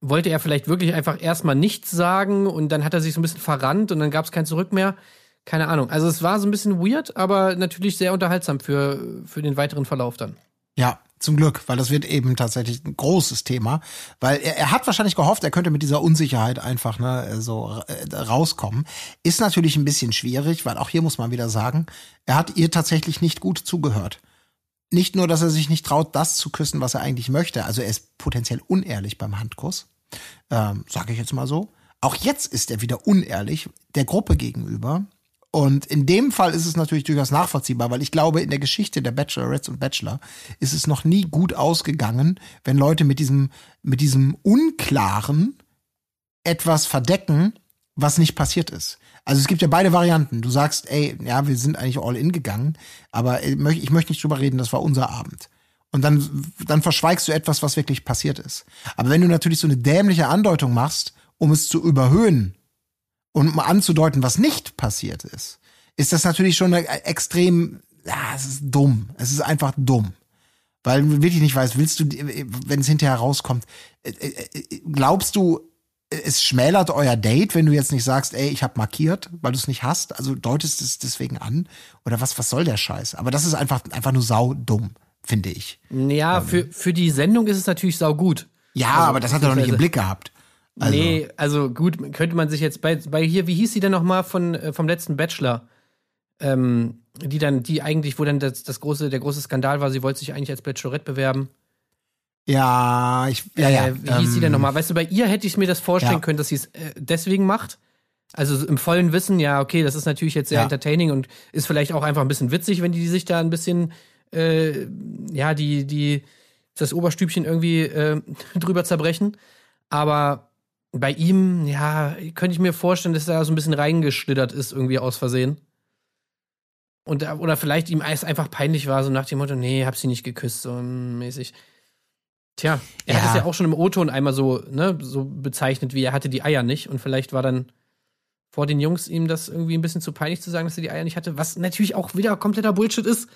wollte er vielleicht wirklich einfach erstmal nichts sagen und dann hat er sich so ein bisschen verrannt und dann gab es kein Zurück mehr? Keine Ahnung. Also es war so ein bisschen weird, aber natürlich sehr unterhaltsam für, für den weiteren Verlauf dann. Ja, zum Glück, weil das wird eben tatsächlich ein großes Thema, weil er, er hat wahrscheinlich gehofft, er könnte mit dieser Unsicherheit einfach ne, so äh, rauskommen. Ist natürlich ein bisschen schwierig, weil auch hier muss man wieder sagen, er hat ihr tatsächlich nicht gut zugehört. Nicht nur, dass er sich nicht traut, das zu küssen, was er eigentlich möchte. Also er ist potenziell unehrlich beim Handkuss, ähm, sage ich jetzt mal so. Auch jetzt ist er wieder unehrlich der Gruppe gegenüber. Und in dem Fall ist es natürlich durchaus nachvollziehbar, weil ich glaube, in der Geschichte der Bachelorettes und Bachelor ist es noch nie gut ausgegangen, wenn Leute mit diesem, mit diesem Unklaren etwas verdecken, was nicht passiert ist. Also es gibt ja beide Varianten. Du sagst, ey, ja, wir sind eigentlich all in gegangen, aber ich möchte nicht drüber reden, das war unser Abend. Und dann, dann verschweigst du etwas, was wirklich passiert ist. Aber wenn du natürlich so eine dämliche Andeutung machst, um es zu überhöhen und um anzudeuten, was nicht passiert ist, ist das natürlich schon extrem, ja, es ist dumm. Es ist einfach dumm. Weil du wirklich nicht weißt, willst du, wenn es hinterher rauskommt, äh, äh, glaubst du, es schmälert euer Date, wenn du jetzt nicht sagst, ey, ich habe markiert, weil du es nicht hast, also deutest es deswegen an oder was was soll der Scheiß? Aber das ist einfach einfach nur sau dumm, finde ich. Ja, ähm. für für die Sendung ist es natürlich sau gut. Ja, also, aber das hat er doch nicht im Blick gehabt. Also. Nee, also gut, könnte man sich jetzt bei bei hier, wie hieß sie denn noch mal von äh, vom letzten Bachelor? Ähm, die dann die eigentlich, wo dann das, das große der große Skandal war, sie wollte sich eigentlich als Bachelorette bewerben. Ja, ich, ja, ja. Äh, wie hieß sie denn ähm, nochmal? Weißt du, bei ihr hätte ich mir das vorstellen ja. können, dass sie es äh, deswegen macht. Also im vollen Wissen, ja, okay, das ist natürlich jetzt sehr ja. entertaining und ist vielleicht auch einfach ein bisschen witzig, wenn die sich da ein bisschen, äh, ja, die, die, das Oberstübchen irgendwie äh, drüber zerbrechen. Aber bei ihm, ja, könnte ich mir vorstellen, dass er so ein bisschen reingeschlittert ist, irgendwie aus Versehen. Und, oder vielleicht ihm es einfach peinlich war, so nach dem Motto, nee, hab sie nicht geküsst, so mäßig. Tja, er ja. hat es ja auch schon im O-Ton einmal so, ne, so bezeichnet, wie er hatte die Eier nicht. Und vielleicht war dann vor den Jungs ihm das irgendwie ein bisschen zu peinlich zu sagen, dass er die Eier nicht hatte, was natürlich auch wieder kompletter Bullshit ist.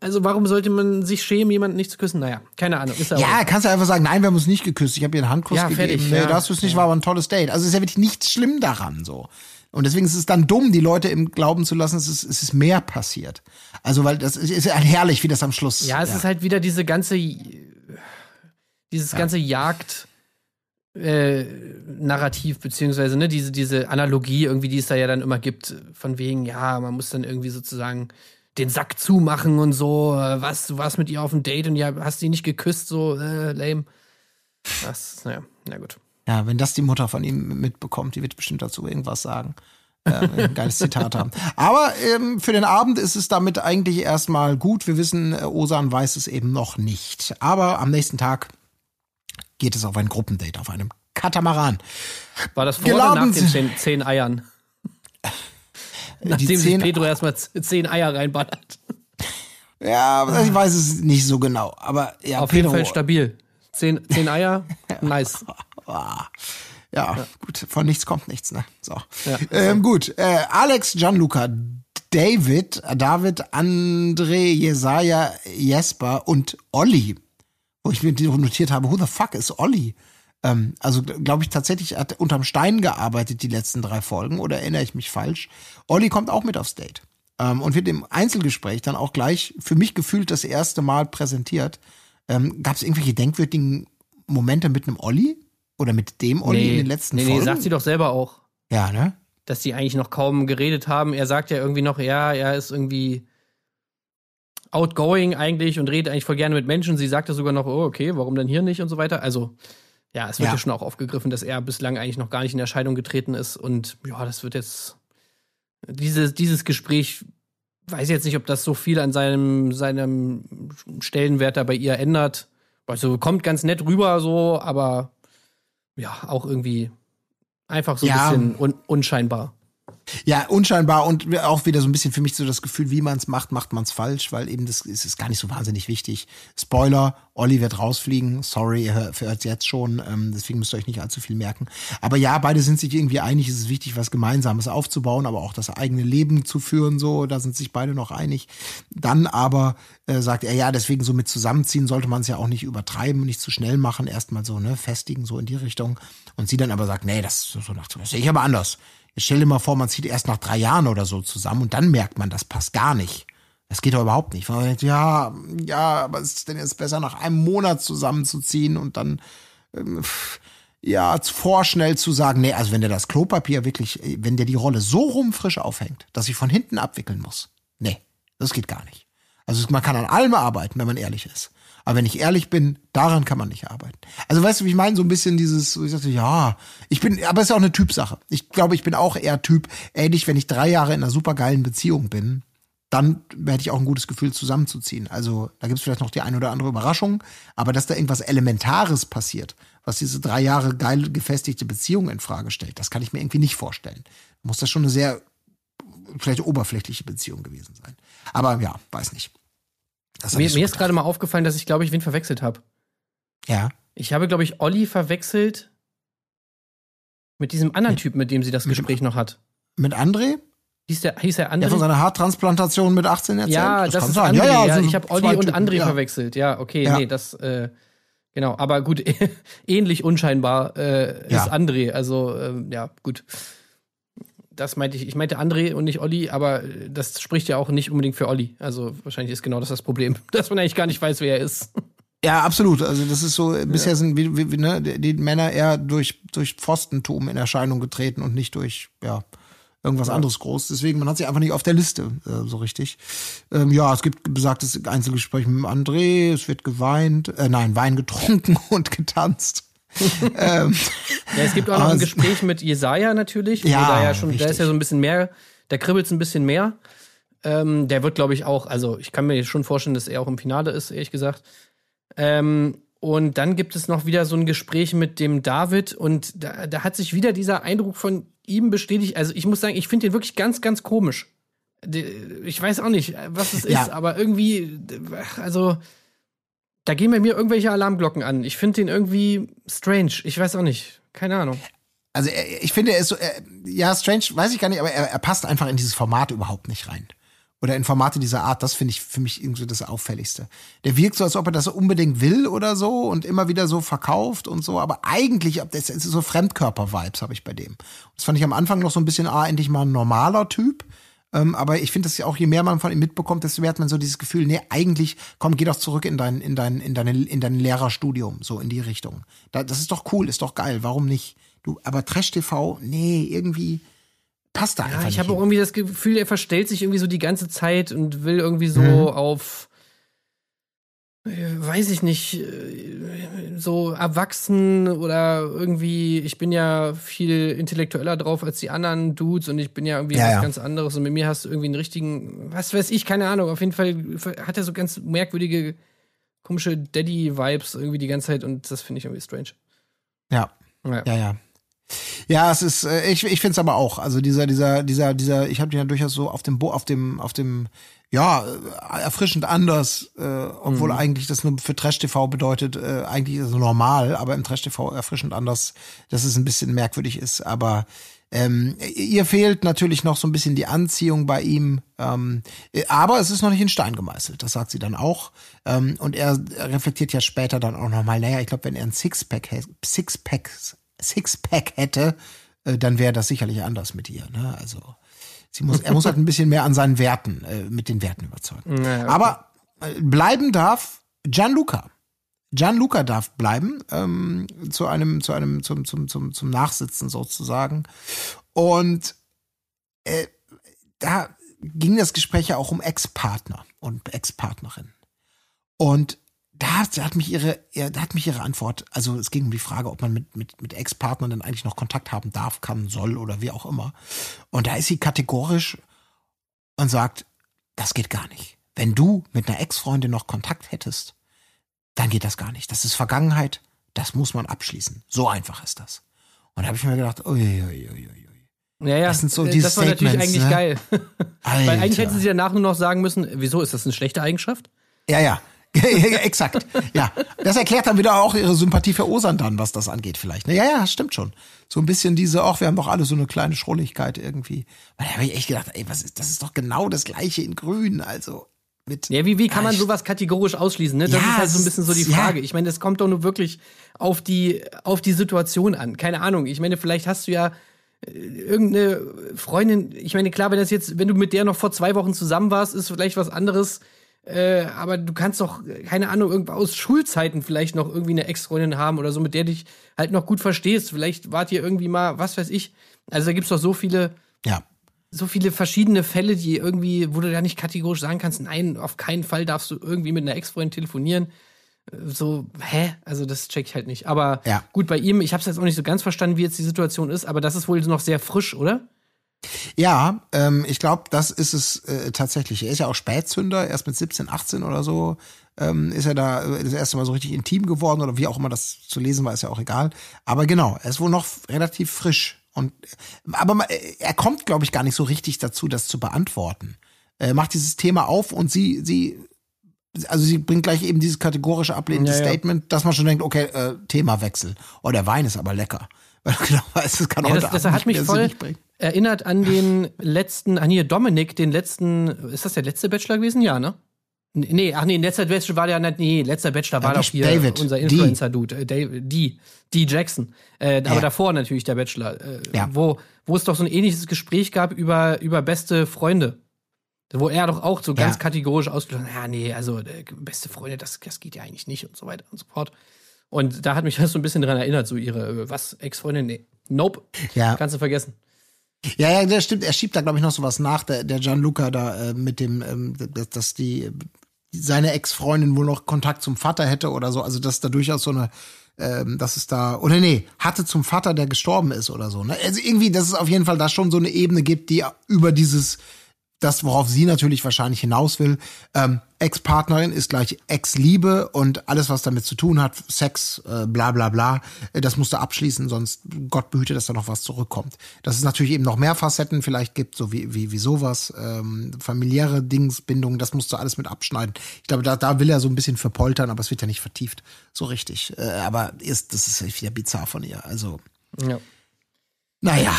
Also warum sollte man sich schämen, jemanden nicht zu küssen? Naja, keine Ahnung. Ist ja, auch kannst du einfach sagen, nein, wir haben uns nicht geküsst. Ich habe ihr einen Handkuss ja, gegeben. Fertig, nee, ja. das ist nicht, war aber ein tolles Date. Also ist ja wirklich nichts schlimm daran so. Und deswegen ist es dann dumm, die Leute im Glauben zu lassen, es ist, es ist mehr passiert. Also, weil das ist, ja herrlich, wie das am Schluss. Ja, es ja. ist halt wieder diese ganze dieses ja. ganze Jagd äh, Narrativ beziehungsweise ne diese diese Analogie irgendwie, die es da ja dann immer gibt, von wegen ja, man muss dann irgendwie sozusagen den Sack zumachen und so, äh, was du warst mit ihr auf dem Date und ja hast sie nicht geküsst, so äh, lame. Das, naja, na gut. Ja, wenn das die Mutter von ihm mitbekommt, die wird bestimmt dazu irgendwas sagen. äh, ein geiles Zitat haben. Aber ähm, für den Abend ist es damit eigentlich erstmal gut. Wir wissen, äh, Osan weiß es eben noch nicht. Aber am nächsten Tag geht es auf ein Gruppendate, auf einem Katamaran. War das vor Geladen oder nach den zehn, zehn Eiern? Nachdem sich Pedro erstmal zehn Eier reinballert. Ja, ich weiß es nicht so genau. Aber ja, auf Pedro. jeden Fall stabil. Zehn, zehn Eier, nice. Ja, ja, gut, von nichts kommt nichts, ne? So. Ja, ähm, gut, äh, Alex, Gianluca, David, David, André, Jesaja, Jesper und Olli wo ich mir notiert habe, who the fuck is Olli? Ähm, also glaube ich tatsächlich, hat unterm Stein gearbeitet die letzten drei Folgen oder erinnere ich mich falsch? Olli kommt auch mit aufs Date ähm, und wird im Einzelgespräch dann auch gleich für mich gefühlt das erste Mal präsentiert. Ähm, Gab es irgendwelche denkwürdigen Momente mit einem Olli oder mit dem Olli nee, in den letzten nee, Folgen? Nee, sagt sie doch selber auch. Ja, ne? Dass die eigentlich noch kaum geredet haben. Er sagt ja irgendwie noch, ja, er ist irgendwie outgoing eigentlich und redet eigentlich voll gerne mit Menschen. Sie sagte sogar noch, oh, okay, warum denn hier nicht und so weiter. Also, ja, es wird ja. ja schon auch aufgegriffen, dass er bislang eigentlich noch gar nicht in Erscheinung getreten ist. Und ja, das wird jetzt. Dieses, dieses Gespräch, weiß jetzt nicht, ob das so viel an seinem, seinem Stellenwert da bei ihr ändert. Also kommt ganz nett rüber so, aber ja, auch irgendwie einfach so ein ja. bisschen un unscheinbar. Ja, unscheinbar und auch wieder so ein bisschen für mich so das Gefühl, wie man es macht, macht man es falsch, weil eben das ist, ist gar nicht so wahnsinnig wichtig. Spoiler, Olli wird rausfliegen. Sorry, ihr hört es jetzt schon, ähm, deswegen müsst ihr euch nicht allzu viel merken. Aber ja, beide sind sich irgendwie einig, es ist wichtig, was Gemeinsames aufzubauen, aber auch das eigene Leben zu führen, so, da sind sich beide noch einig. Dann aber äh, sagt er, ja, deswegen so mit zusammenziehen sollte man es ja auch nicht übertreiben, nicht zu schnell machen, erstmal so, ne, festigen, so in die Richtung. Und sie dann aber sagt, nee, das, so das sehe ich aber anders. Jetzt stell dir mal vor, man zieht erst nach drei Jahren oder so zusammen und dann merkt man, das passt gar nicht. Das geht doch überhaupt nicht. Man denkt, ja, ja, aber ist denn jetzt besser, nach einem Monat zusammenzuziehen und dann, ähm, ja, vorschnell zu sagen, nee, also wenn der das Klopapier wirklich, wenn der die Rolle so rumfrisch aufhängt, dass ich von hinten abwickeln muss. Nee, das geht gar nicht. Also man kann an allem arbeiten, wenn man ehrlich ist. Aber wenn ich ehrlich bin, daran kann man nicht arbeiten. Also weißt du, wie ich meine? So ein bisschen dieses, ich sagte, ja, ich bin, aber es ist auch eine Typsache. Ich glaube, ich bin auch eher Typ, ähnlich, wenn ich drei Jahre in einer supergeilen Beziehung bin, dann hätte ich auch ein gutes Gefühl, zusammenzuziehen. Also da gibt es vielleicht noch die ein oder andere Überraschung, aber dass da irgendwas Elementares passiert, was diese drei Jahre geil gefestigte Beziehung in Frage stellt, das kann ich mir irgendwie nicht vorstellen. Muss das schon eine sehr vielleicht oberflächliche Beziehung gewesen sein. Aber ja, weiß nicht. Das Mir, mir ist gerade mal aufgefallen, dass ich, glaube ich, wen verwechselt habe. ja. Ich habe, glaube ich, Olli verwechselt mit diesem anderen Typen, mit dem sie das Mit Gespräch noch hat. Mit André, Hieß der, hieß der der von André? seiner Haartransplantation mit 18 erzählt. Ja, das, kann ist sein. André. Ja, so ich habe Olli und André ja. verwechselt. Ja, okay, Ja. nee, das, äh, genau. Aber gut, ähnlich unscheinbar äh, Ja. ist André. Also, ähm, ja, gut. Das meinte ich. Ich meinte André und nicht Olli, aber äh, das spricht ja auch nicht unbedingt für Olli. Also, wahrscheinlich ist genau das das Problem, dass man eigentlich gar nicht weiß, wer er ist. Ja, absolut. Also das ist so, bisher sind wie, wie, ne, die Männer eher durch, durch Pfostentum in Erscheinung getreten und nicht durch, ja, irgendwas anderes groß. Deswegen, man hat sie einfach nicht auf der Liste äh, so richtig. Ähm, ja, es gibt besagtes Einzelgespräch mit André, es wird geweint, äh, nein, Wein getrunken und getanzt. ähm, Ja, es gibt auch noch ein es- Gespräch mit Jesaja natürlich. Ja, da ja schon, da ist ja so ein bisschen mehr, da kribbelt es ein bisschen mehr. Ähm, der wird, glaube ich, auch, also ich kann mir schon vorstellen, dass er auch im Finale ist, ehrlich gesagt. Ähm, und dann gibt es noch wieder so ein Gespräch mit dem David und da, da hat sich wieder dieser Eindruck von ihm bestätigt. Also ich muss sagen, ich finde den wirklich ganz, ganz komisch. Ich weiß auch nicht, was es Ja. ist, aber irgendwie, also da gehen bei mir irgendwelche Alarmglocken an. Ich finde den irgendwie strange. Ich weiß auch nicht. Keine Ahnung. also ich finde, er ist so, er, ja, strange, weiß ich gar nicht, aber er, er passt einfach in dieses Format überhaupt nicht rein. Oder in Formate dieser Art, das finde ich für mich irgendwie das Auffälligste. Der wirkt so, als ob er das unbedingt will oder so und immer wieder so verkauft und so, aber eigentlich, das ist so Fremdkörper-Vibes habe ich bei dem. Das fand ich am Anfang noch so ein bisschen, ah, endlich mal ein normaler Typ. Ähm, aber ich finde das ja auch, je mehr man von ihm mitbekommt, desto mehr hat man so dieses Gefühl, nee, eigentlich, komm, geh doch zurück in dein, in dein, in deine, in dein Lehrerstudium, so in die Richtung. Da, das ist doch cool, ist doch geil, warum nicht? Du, aber Trash TV, nee, irgendwie passt da einfach Ja, ich nicht. habe auch irgendwie das Gefühl, er verstellt sich irgendwie so die ganze Zeit und will irgendwie so Mhm. auf, weiß ich nicht, äh, so erwachsen oder irgendwie, ich bin ja viel intellektueller drauf als die anderen Dudes und ich bin ja irgendwie Ja, was ja. ganz anderes und mit mir hast du irgendwie einen richtigen, was weiß ich, keine Ahnung, auf jeden Fall hat er so ganz merkwürdige, komische Daddy-Vibes irgendwie die ganze Zeit und das finde ich irgendwie strange. Ja. Ja. Ja, ja. Ja, es ist, äh, ich, ich finde es aber auch. Also dieser, dieser, dieser, dieser, ich habe den ja durchaus so auf dem, Bo auf dem, auf dem, ja, äh, erfrischend anders, äh, obwohl Mhm. eigentlich das nur für Trash TV bedeutet, äh, eigentlich ist es normal, aber im Trash TV erfrischend anders, dass es ein bisschen merkwürdig ist. Aber ähm, ihr fehlt natürlich noch so ein bisschen die Anziehung bei ihm, ähm, äh, aber es ist noch nicht in Stein gemeißelt, das sagt sie dann auch. Ähm, und er reflektiert ja später dann auch nochmal, naja, ich glaube, wenn er ein Sixpack, Sixpack, Sixpack hätte, äh, dann wäre das sicherlich anders mit ihr. Ne? Also sie muss, er muss halt ein bisschen mehr an seinen Werten, äh, mit den Werten überzeugen. Ja, okay. Aber äh, bleiben darf Gianluca. Gianluca darf bleiben ähm, zu einem, zu einem, zum, zum, zum, zum Nachsitzen sozusagen. Und äh, da ging das Gespräch ja auch um Ex-Partner und Ex-Partnerin. Und da hat, da hat mich ihre, da hat mich ihre Antwort, also es ging um die Frage, ob man mit, mit, mit Ex-Partnern dann eigentlich noch Kontakt haben darf, kann, soll oder wie auch immer. Und da ist sie kategorisch und sagt, das geht gar nicht. Wenn du mit einer Ex-Freundin noch Kontakt hättest, dann geht das gar nicht. Das ist Vergangenheit, das muss man abschließen. So einfach ist das. Und da habe ich mir gedacht, ui, ui. Ja, ja, Das sind so diese das war natürlich eigentlich ne? geil. Weil eigentlich hätten sie danach nur noch sagen müssen, wieso ist das eine schlechte Eigenschaft? Ja, ja. Ja, Exakt. Ja. Das erklärt dann wieder auch ihre Sympathie für Osan dann, was das angeht, vielleicht. ne? Ja, ja, stimmt schon. So ein bisschen diese, ach, wir haben doch alle so eine kleine Schrulligkeit irgendwie. Weil da habe ich echt gedacht, ey, was ist, das ist doch genau das gleiche in Grün, also. Mit, Ja, wie, wie kann man sowas kategorisch ausschließen? Ne? Das Ja, ist halt so ein bisschen so die ist- ja. Frage. Ich meine, das kommt doch nur wirklich auf die, auf die Situation an. Keine Ahnung. Ich meine, vielleicht hast du ja äh, irgendeine Freundin, ich meine, klar, wenn das jetzt, wenn du mit der noch vor zwei Wochen zusammen warst, ist vielleicht was anderes. Äh, aber du kannst doch, keine Ahnung, irgendwo aus Schulzeiten vielleicht noch irgendwie eine Ex-Freundin haben oder so, mit der dich halt noch gut verstehst. Vielleicht wart ihr irgendwie mal, was weiß ich. Also da gibt's doch so viele, Ja. so viele verschiedene Fälle, die irgendwie, wo du da nicht kategorisch sagen kannst, nein, auf keinen Fall darfst du irgendwie mit einer Ex-Freundin telefonieren. Äh, So, hä? Also das check ich halt nicht. Aber Ja. gut, bei ihm, ich habe es jetzt auch nicht so ganz verstanden, wie jetzt die Situation ist, aber das ist wohl noch sehr frisch, oder? Ja, ähm, ich glaube, das ist es äh, tatsächlich. Er ist ja auch Spätzünder, erst mit 17, 18 oder so ähm, ist er da äh, das erste Mal so richtig intim geworden oder wie auch immer das zu lesen war, ist ja auch egal. Aber genau, er ist wohl noch relativ frisch. Und aber ma- äh, er kommt, glaube ich, gar nicht so richtig dazu, das zu beantworten. Er macht dieses Thema auf und sie, sie, also sie bringt gleich eben dieses kategorische ablehnende Ja, ja. Statement, dass man schon denkt, okay, äh, Themawechsel. Oh, der Wein ist aber lecker. Weil du genau weißt, das kann Ja, heute das, das Abend hat mich voll. Erinnert an den letzten, an hier Dominik, den letzten, ist das der letzte Bachelor gewesen? Ja, ne? Nee, ach nee, letzter Bachelor war der nicht, nee, letzter Bachelor war Ja, doch hier David, unser. Influencer-Dude, äh, die, die Jackson. Äh, aber Ja. davor natürlich der Bachelor, äh, Ja. wo, wo es doch so ein ähnliches Gespräch gab über, über beste Freunde. Wo er doch auch so ganz Ja. kategorisch ausgesprochen hat, ja, nee, also äh, beste Freunde, das, das geht ja eigentlich nicht und so weiter und so fort. Und da hat mich das so ein bisschen dran erinnert, so ihre, äh, was, Ex-Freundin? Nee. Nope. Ja. Kannst du vergessen. Ja, ja, das stimmt. Er schiebt da, glaube ich, noch sowas nach, der, der Gianluca da äh, mit dem, ähm, dass, dass die seine Ex-Freundin wohl noch Kontakt zum Vater hätte oder so. Also dass da durchaus so eine, ähm, dass es da, oder nee, hatte zum Vater, der gestorben ist oder so. Ne? Also irgendwie, dass es auf jeden Fall da schon so eine Ebene gibt, die über dieses das, worauf sie natürlich wahrscheinlich hinaus will. Ähm, Ex-Partnerin ist gleich Ex-Liebe und alles, was damit zu tun hat, Sex, äh, bla bla bla, äh, das musst du abschließen, sonst Gott behüte, dass da noch was zurückkommt. Dass es natürlich eben noch mehr Facetten vielleicht gibt, so wie, wie, wie sowas, ähm, familiäre Dingsbindungen, das musst du alles mit abschneiden. Ich glaube, da, da will er so ein bisschen verpoltern, aber es wird ja nicht vertieft, so richtig. Äh, aber ist, das ist wieder bizarr von ihr. Also, Ja. naja,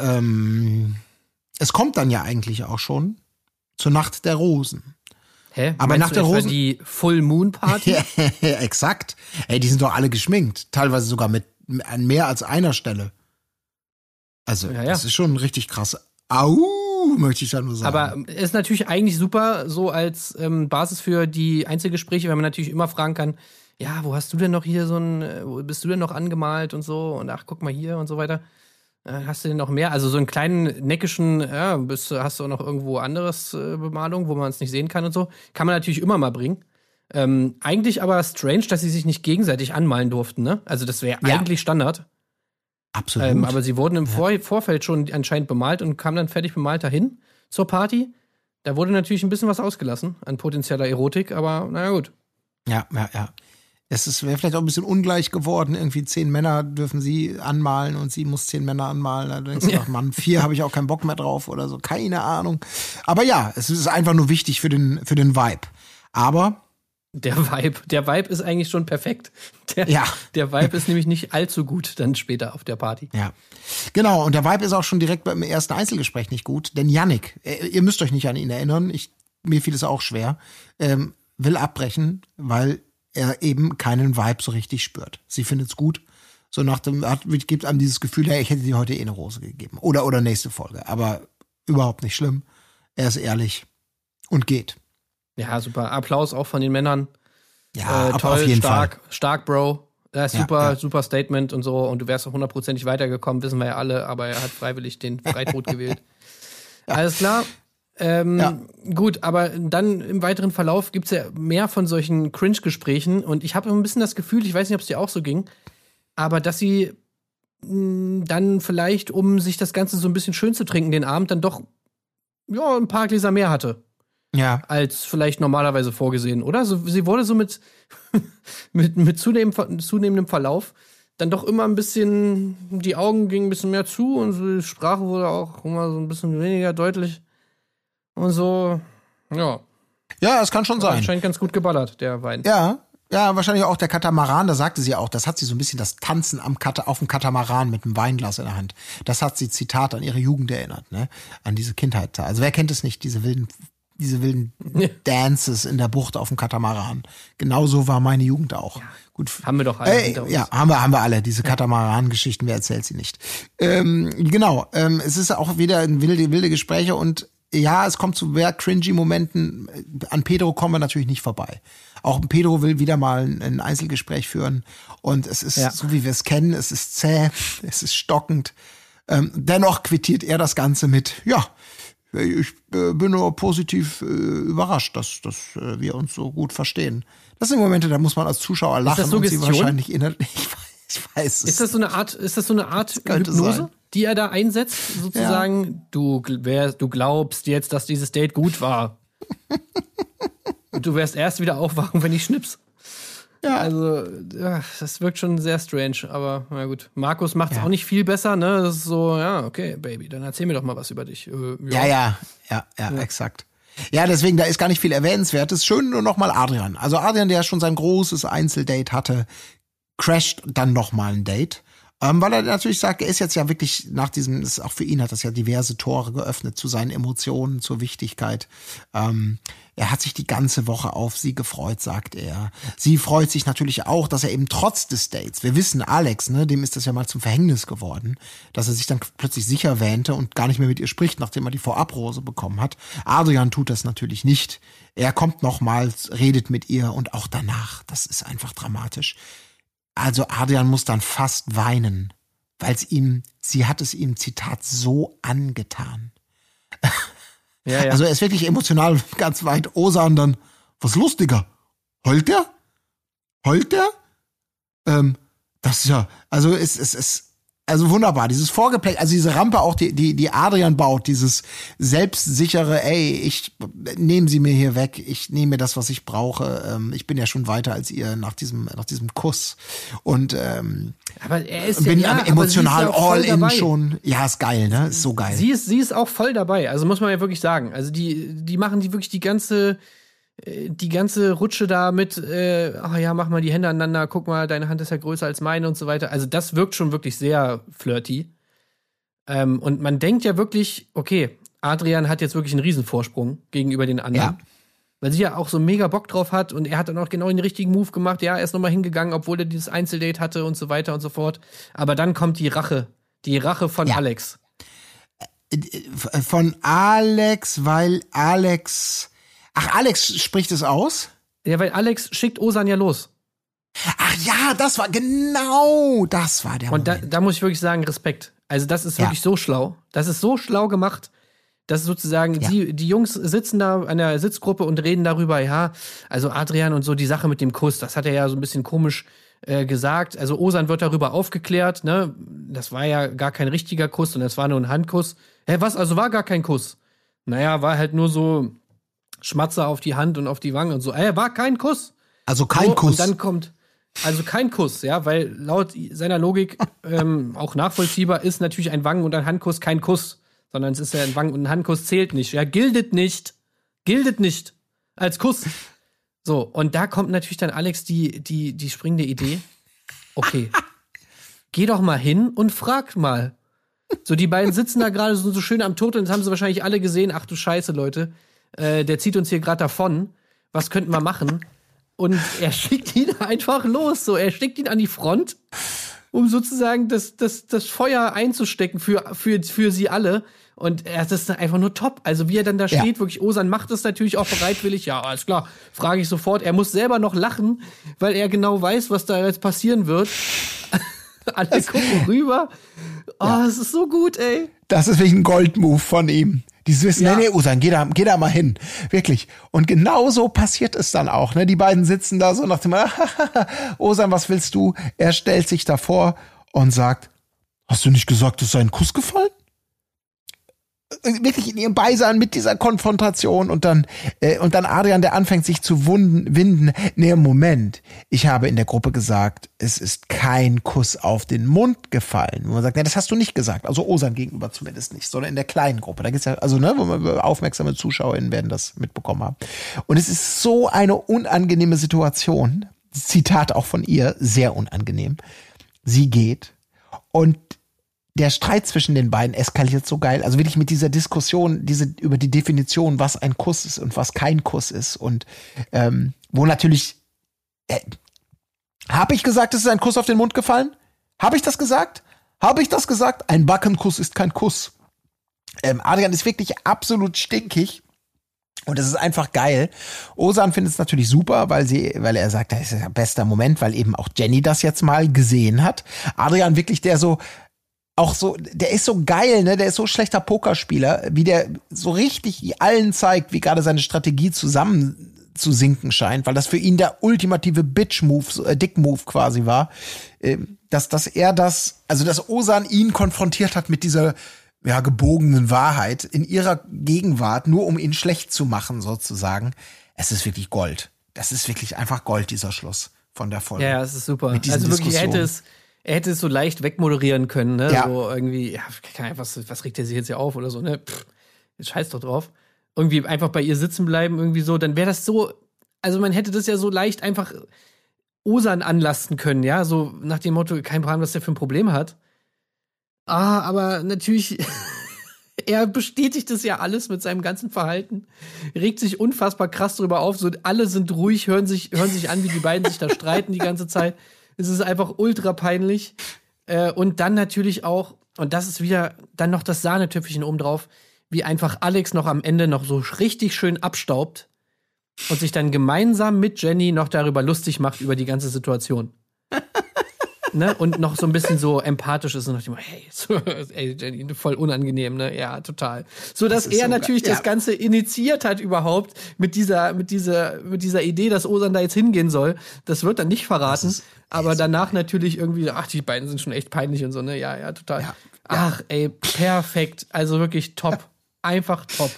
ähm, es kommt dann ja eigentlich auch schon zur Nacht der Rosen. Hä? Aber nach der Rosen- die Full Moon Party? Ja, exakt. Ey, die sind doch alle geschminkt. Teilweise sogar mit an mehr als einer Stelle. Also, Ja, ja. das ist schon richtig krass. Au, möchte ich da nur sagen. Aber ist natürlich eigentlich super, so als ähm, Basis für die Einzelgespräche, weil man natürlich immer fragen kann, ja, wo hast du denn noch hier so ein, äh, wo bist du denn noch angemalt und so und ach, guck mal hier und so weiter. Äh, Hast du denn noch mehr? Also so einen kleinen neckischen, ja, bist, hast du auch noch irgendwo anderes äh, Bemalung, wo man es nicht sehen kann und so. Kann man natürlich immer mal bringen. Ähm, eigentlich aber strange, dass sie sich nicht gegenseitig anmalen durften, ne? Also das wäre Ja. eigentlich Standard. Absolut. Ähm, aber sie wurden im Vor Vorfeld schon anscheinend bemalt und kamen dann fertig bemalt dahin zur Party. Da wurde natürlich ein bisschen was ausgelassen an potenzieller Erotik, aber naja gut. ja, ja, ja. Es ist wäre vielleicht auch ein bisschen ungleich geworden. Irgendwie zehn Männer dürfen sie anmalen und sie muss zehn Männer anmalen. Da denkst du, Ja. ach Mann, vier habe ich auch keinen Bock mehr drauf oder so. Keine Ahnung. Aber ja, es ist einfach nur wichtig für den, für den Vibe. Aber Der Vibe, der Vibe ist eigentlich schon perfekt. Der, Ja. der Vibe ist nämlich nicht allzu gut dann später auf der Party. Ja. Genau, und der Vibe ist auch schon direkt beim ersten Einzelgespräch nicht gut, denn Yannick, äh, ihr müsst euch nicht an ihn erinnern, ich, mir fiel es auch schwer, ähm, will abbrechen, weil er eben keinen Vibe so richtig spürt. Sie findet es gut. So nach dem, hat, gibt einem dieses Gefühl, hey, ich hätte dir heute eh eine Rose gegeben. Oder, oder nächste Folge. Aber überhaupt nicht schlimm. Er ist ehrlich und geht. Ja, super. Applaus auch von den Männern. Ja, äh, toll, auf jeden stark, Fall. stark, Bro. Ja, super, ja. super Statement und so. Und du wärst auch hundertprozentig weitergekommen, wissen wir ja alle, aber er hat freiwillig den Freitod gewählt. Alles klar. Ähm, Ja. Gut, aber dann im weiteren Verlauf gibt's ja mehr von solchen Cringe-Gesprächen und ich habe ein bisschen das Gefühl, ich weiß nicht, ob es dir auch so ging, aber dass sie mh, dann vielleicht, um sich das Ganze so ein bisschen schön zu trinken, den Abend dann doch ja, ein paar Gläser mehr hatte Ja, als vielleicht normalerweise vorgesehen, oder? So, sie wurde so mit, mit, mit zunehmend, zunehmendem Verlauf dann doch immer ein bisschen, die Augen gingen ein bisschen mehr zu und so die Sprache wurde auch immer so ein bisschen weniger deutlich. Und so, ja, ja, es kann schon sein. anscheinend ganz gut geballert, der Wein. Ja, ja, wahrscheinlich auch der Katamaran, da sagte sie auch, das hat sie so ein bisschen das Tanzen am Kata, auf dem Katamaran mit einem Weinglas in der Hand. Das hat sie Zitat an ihre Jugend erinnert, ne? An diese Kindheit. Also wer kennt es nicht, diese wilden, diese wilden Dances in der Bucht auf dem Katamaran. Genauso war meine Jugend auch. Gut. Haben wir doch alle uns. ja, haben wir, haben wir alle. Diese Katamaran-Geschichten, wer erzählt sie nicht? Ähm, genau, ähm, es ist auch wieder ein wilde, wilde Gespräche und ja, es kommt zu sehr cringy Momenten. An Pedro kommen wir natürlich nicht vorbei. Auch Pedro will wieder mal ein, ein Einzelgespräch führen und es ist Ja. so, wie wir es kennen, es ist zäh, es ist stockend. Ähm, dennoch quittiert er das Ganze mit, ja, ich äh, bin nur positiv äh, überrascht, dass, dass äh, wir uns so gut verstehen. Das sind Momente, da muss man als Zuschauer lachen das und sie wahrscheinlich innerlich. Ich weiß, ich weiß es. Ist das so eine Art, ist das so eine Art Hypnose, sein. Die er da einsetzt, sozusagen. Du, gl- wär, du glaubst jetzt, dass dieses Date gut war. Und du wirst erst wieder aufwachen, wenn ich schnips. Ja. Also, ja, das wirkt schon sehr strange, aber na gut. Markus macht es Ja. auch nicht viel besser, ne? Das ist so, ja, okay, Baby, dann erzähl mir doch mal was über dich. Äh, Ja, ja, ja, ja, exakt. Ja, deswegen, da ist gar nicht viel Erwähnenswertes. Schön nur noch mal Adrian. Also Adrian, der schon sein großes Einzeldate hatte, crasht dann noch mal ein Date. Ähm, weil er natürlich sagt, er ist jetzt ja wirklich nach diesem, ist auch für ihn hat das ja diverse Tore geöffnet zu seinen Emotionen, zur Wichtigkeit. Ähm, er hat sich die ganze Woche auf sie gefreut, sagt er. Sie freut sich natürlich auch, dass er eben trotz des Dates, wir wissen, Alex, ne, dem ist das ja mal zum Verhängnis geworden, dass er sich dann plötzlich sicher wähnte und gar nicht mehr mit ihr spricht, nachdem er die Vorabrose bekommen hat. Adrian tut das natürlich nicht. Er kommt nochmals, redet mit ihr und auch danach. Das ist einfach dramatisch. Also Adrian muss dann fast weinen, weil es ihm, sie hat es ihm, Zitat, so angetan. ja, ja. Also er ist wirklich emotional ganz weit. Osan dann, was lustiger? Heult der? Heult der? Ähm, das ist ja, also es es es also wunderbar, dieses Vorgeplänkel, also diese Rampe auch, die, die, die Adrian baut, dieses selbstsichere, ey, ich nehme sie mir hier weg, ich nehme mir das, was ich brauche, ähm, ich bin ja schon weiter als ihr nach diesem, nach diesem Kuss. Und ähm, aber er ist bin ja, emotional ja all in dabei. schon. Ja, ist geil, ne? Ist so geil. Sie ist, sie ist auch voll dabei, also muss man ja wirklich sagen. Also die, die machen die wirklich die ganze, die ganze Rutsche da mit, äh, ach ja, mach mal die Hände aneinander, guck mal, deine Hand ist ja größer als meine und so weiter. Also das wirkt schon wirklich sehr flirty. Ähm, und man denkt ja wirklich, okay, Adrian hat jetzt wirklich einen Riesenvorsprung gegenüber den anderen. Ja. Weil sie ja auch so mega Bock drauf hat und er hat dann auch genau den richtigen Move gemacht. Ja, er ist nochmal hingegangen, obwohl er dieses Einzeldate hatte und so weiter und so fort. Aber dann kommt die Rache. Die Rache von Ja. Alex. Von Alex, weil Alex. Ach, Alex spricht es aus? Ja, weil Alex schickt Osan ja los. Ach ja, das war genau, das war der Und da, da muss ich wirklich sagen, Respekt. Also, das ist Ja. wirklich so schlau. Das ist so schlau gemacht, dass sozusagen Ja. die, die Jungs sitzen da an der Sitzgruppe und reden darüber, ja, also Adrian und so die Sache mit dem Kuss, das hat er ja so ein bisschen komisch äh, gesagt. Also Osan wird darüber aufgeklärt, ne? Das war ja gar kein richtiger Kuss, sondern es war nur ein Handkuss. Hä, was? Also war gar kein Kuss? Naja, war halt nur so Schmatzer auf die Hand und auf die Wange und so. Äh, war kein Kuss. Also kein So, Kuss. Und dann kommt, also kein Kuss, ja, weil laut seiner Logik ähm, auch nachvollziehbar ist natürlich ein Wangen- und ein Handkuss kein Kuss, sondern es ist ja ein Wangen- und ein Handkuss zählt nicht. Ja, gildet nicht. Gildet nicht als Kuss. So, und da kommt natürlich dann Alex die, die, die springende Idee. Okay. Geh doch mal hin und frag mal. So, die beiden sitzen da gerade so, so schön am Tod und jetzt haben sie wahrscheinlich alle gesehen, ach du Scheiße, Leute, äh, der zieht uns hier gerade davon. Was könnten wir machen? Und er schickt ihn einfach los. So, er schickt ihn an die Front, um sozusagen das, das, das Feuer einzustecken für, für, für sie alle. Und er, das ist einfach nur top. Also wie er dann da Ja. steht, wirklich, Osan macht es natürlich auch bereitwillig. Ja, alles klar, frage ich sofort. Er muss selber noch lachen, weil er genau weiß, was da jetzt passieren wird. Alle gucken rüber. Oh, es ist so gut, ey. Das ist wirklich ein Goldmove von ihm. Dieses Wissen, Ja. nee, nee, Usan, geh da, geh da mal hin. Wirklich. Und genau so passiert es dann auch. Ne? Die beiden sitzen da so nach dem, Osan, was willst du? Er stellt sich davor und sagt, hast du nicht gesagt, es sei ein Kuss gefallen? Äh, Wirklich in ihrem Beisein mit dieser Konfrontation und dann, äh, und dann Adrian, der anfängt sich zu wunden, winden. Nee, Moment. Ich habe in der Gruppe gesagt, es ist kein Kuss auf den Mund gefallen. Wo man sagt, nee, das hast du nicht gesagt. Also Osan gegenüber zumindest nicht, sondern in der kleinen Gruppe. Da gibt's ja, also, ne, wo man, aufmerksame ZuschauerInnen werden das mitbekommen haben. Und es ist so eine unangenehme Situation. Zitat auch von ihr, sehr unangenehm. Sie geht und der Streit zwischen den beiden eskaliert so geil. Also wirklich mit dieser Diskussion, diese über die Definition, was ein Kuss ist und was kein Kuss ist. Und ähm, wo natürlich äh, habe ich gesagt, es ist ein Kuss auf den Mund gefallen? Habe ich das gesagt? Habe ich das gesagt? Ein Backenkuss ist kein Kuss. Ähm, Adrian ist wirklich absolut stinkig. Und es ist einfach geil. Osan findet es natürlich super, weil sie, weil er sagt, das ist der beste Moment, weil eben auch Jenny das jetzt mal gesehen hat. Adrian wirklich der so, auch so, der ist so geil, ne? Der ist so schlechter Pokerspieler, wie der so richtig allen zeigt, wie gerade seine Strategie zusammen zu sinken scheint, weil das für ihn der ultimative Bitch-Move, äh, Dick-Move quasi war, äh, dass, dass er das, also dass Osan ihn konfrontiert hat mit dieser ja, gebogenen Wahrheit in ihrer Gegenwart, nur um ihn schlecht zu machen, sozusagen. Es ist wirklich Gold. Das ist wirklich einfach Gold, dieser Schluss von der Folge. Ja, es ist super. Also wirklich, hätte es, er hätte es so leicht wegmoderieren können, ne? Ja. So irgendwie, ja, was, was regt er sich jetzt hier auf oder so, ne? Pff, jetzt scheiß doch drauf. Irgendwie einfach bei ihr sitzen bleiben, irgendwie so, dann wäre das so, also man hätte das ja so leicht einfach Osan anlasten können, ja, so nach dem Motto, kein Plan, was der für ein Problem hat. Ah, aber natürlich, er bestätigt es ja alles mit seinem ganzen Verhalten, regt sich unfassbar krass drüber auf, so alle sind ruhig, hören sich, hören sich an, wie die beiden sich da streiten die ganze Zeit. Es ist einfach ultra peinlich. Äh, und dann natürlich auch, und das ist wieder dann noch das Sahnetöpfchen oben drauf, wie einfach Alex noch am Ende noch so richtig schön abstaubt und sich dann gemeinsam mit Jenny noch darüber lustig macht, über die ganze Situation. ne? Und noch so ein bisschen so empathisch ist und nach dem hey, so, ey, Jenny, voll unangenehm, ne? Ja, total. So dass Das er so natürlich geil. das Ja. Ganze initiiert hat überhaupt mit dieser, mit dieser, mit dieser Idee, dass Osan da jetzt hingehen soll. Das wird dann nicht verraten. aber danach natürlich irgendwie, ach, die beiden sind schon echt peinlich und so, ne? Ja, ja, total. Ja. Ach, ey, perfekt. Also wirklich top. Einfach top.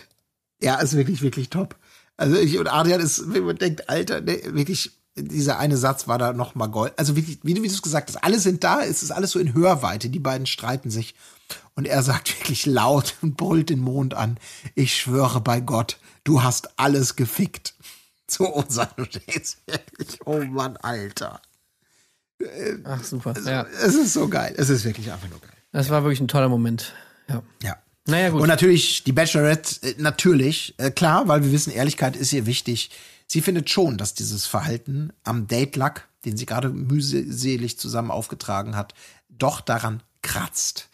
Ja, ist wirklich, wirklich top. Also ich und Adrian ist, wenn man denkt, Alter, ne, wirklich, dieser eine Satz war da noch mal Gold. Also wirklich, wie du wie du es gesagt hast, alle sind da, es ist alles so in Hörweite, die beiden streiten sich. Und er sagt wirklich laut und brüllt den Mond an, ich schwöre bei Gott, du hast alles gefickt. Zu uns an und stehst wirklich, oh Mann, Alter. Ach, super. Ja. Es ist so geil. Es ist wirklich einfach nur geil. Das war wirklich ein toller Moment. Ja. Ja. Naja, gut. Und natürlich, die Bachelorette, äh, natürlich, äh, klar, weil wir wissen, Ehrlichkeit ist ihr wichtig. Sie findet schon, dass dieses Verhalten am Date-Lack, den sie gerade mühselig zusammen aufgetragen hat, doch daran kratzt.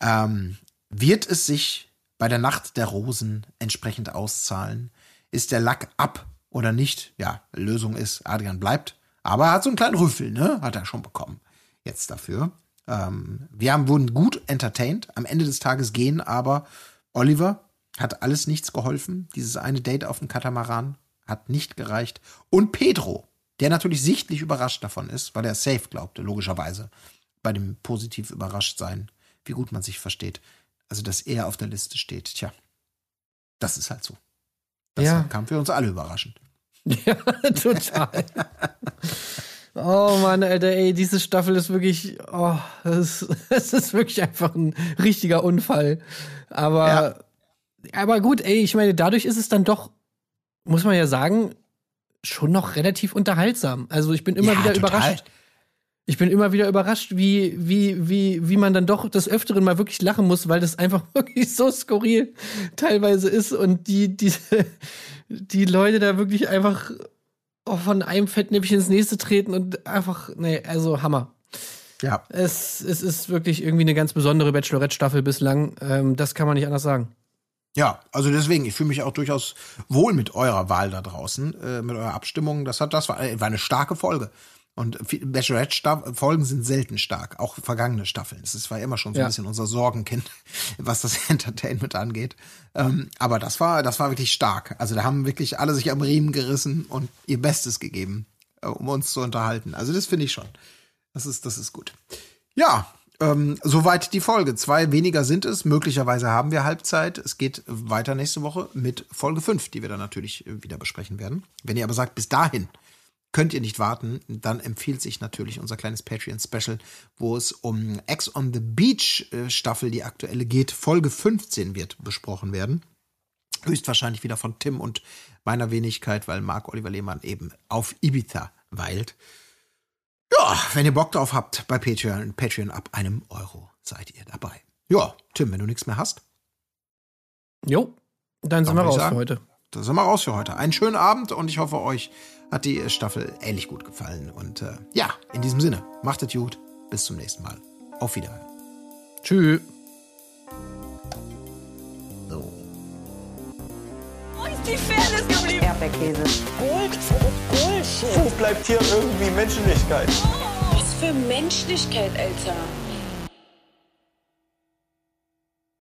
Ähm, wird es sich bei der Nacht der Rosen entsprechend auszahlen? Ist der Lack ab oder nicht? Ja, Lösung ist, Adrian bleibt. Aber er hat so einen kleinen Rüffel, ne? Hat er schon bekommen. Jetzt dafür. Ähm, wir haben, wurden gut entertained. Am Ende des Tages gehen aber Oliver hat alles nichts geholfen. Dieses eine Date auf dem Katamaran hat nicht gereicht. Und Pedro, der natürlich sichtlich überrascht davon ist, weil er safe glaubte, logischerweise, bei dem positiv überrascht sein, wie gut man sich versteht. Also, dass er auf der Liste steht. Tja, das ist halt so. Das Ja. kam für uns alle überraschend. Ja, total. Oh Mann, Alter, ey, diese Staffel ist wirklich, oh, das ist, das ist wirklich einfach ein richtiger Unfall. Aber, aber gut, ey, ich meine, dadurch ist es dann doch, muss man ja sagen, schon noch relativ unterhaltsam. Also ich bin immer Ja, wieder total. überrascht. Ich bin immer wieder überrascht, wie, wie, wie, wie man dann doch des Öfteren mal wirklich lachen muss, weil das einfach wirklich so skurril teilweise ist und die, diese, die Leute da wirklich einfach von einem Fettnäpfchen ins nächste treten und einfach, nee, also Hammer. Ja. Es, es ist wirklich irgendwie eine ganz besondere Bachelorette-Staffel bislang. Ähm, das kann man nicht anders sagen. Ja, also deswegen, ich fühle mich auch durchaus wohl mit eurer Wahl da draußen, äh, mit eurer Abstimmung. Das hat, das war, war eine starke Folge. Und Bachelorette-Folgen sind selten stark, auch vergangene Staffeln. Das war immer schon so Ja. ein bisschen unser Sorgenkind, was das Entertainment angeht. Ähm, aber das war, das war wirklich stark. Also da haben wirklich alle sich am Riemen gerissen und ihr Bestes gegeben, äh, um uns zu unterhalten. Also das finde ich schon. Das ist, das ist gut. Ja, ähm, soweit die Folge. Zwei weniger sind es. Möglicherweise haben wir Halbzeit. Es geht weiter nächste Woche mit Folge 5, die wir dann natürlich äh, wieder besprechen werden. Wenn ihr aber sagt, bis dahin könnt ihr nicht warten, dann empfiehlt sich natürlich unser kleines Patreon-Special, wo es um Ex on the Beach äh, Staffel, die aktuelle geht. Folge 15 wird besprochen werden. Höchstwahrscheinlich wieder von Tim und meiner Wenigkeit, weil Marc Oliver Lehmann eben auf Ibiza weilt. Ja, wenn ihr Bock drauf habt, bei Patreon, Patreon ab einem Euro seid ihr dabei. Ja, Tim, wenn du nichts mehr hast, Jo, dann sind wir raus für sagen, heute. dann sind wir raus für heute. Einen schönen Abend und ich hoffe, euch hat die Staffel ähnlich gut gefallen. Und äh, ja, in diesem Sinne, macht es gut. Bis zum nächsten Mal. Auf Wiederhören. Tschüss. Die Fairness geblieben? Erdbeerkäse. Gold, Bullshit. Wo bleibt hier irgendwie Menschlichkeit? Was für Menschlichkeit, Alter.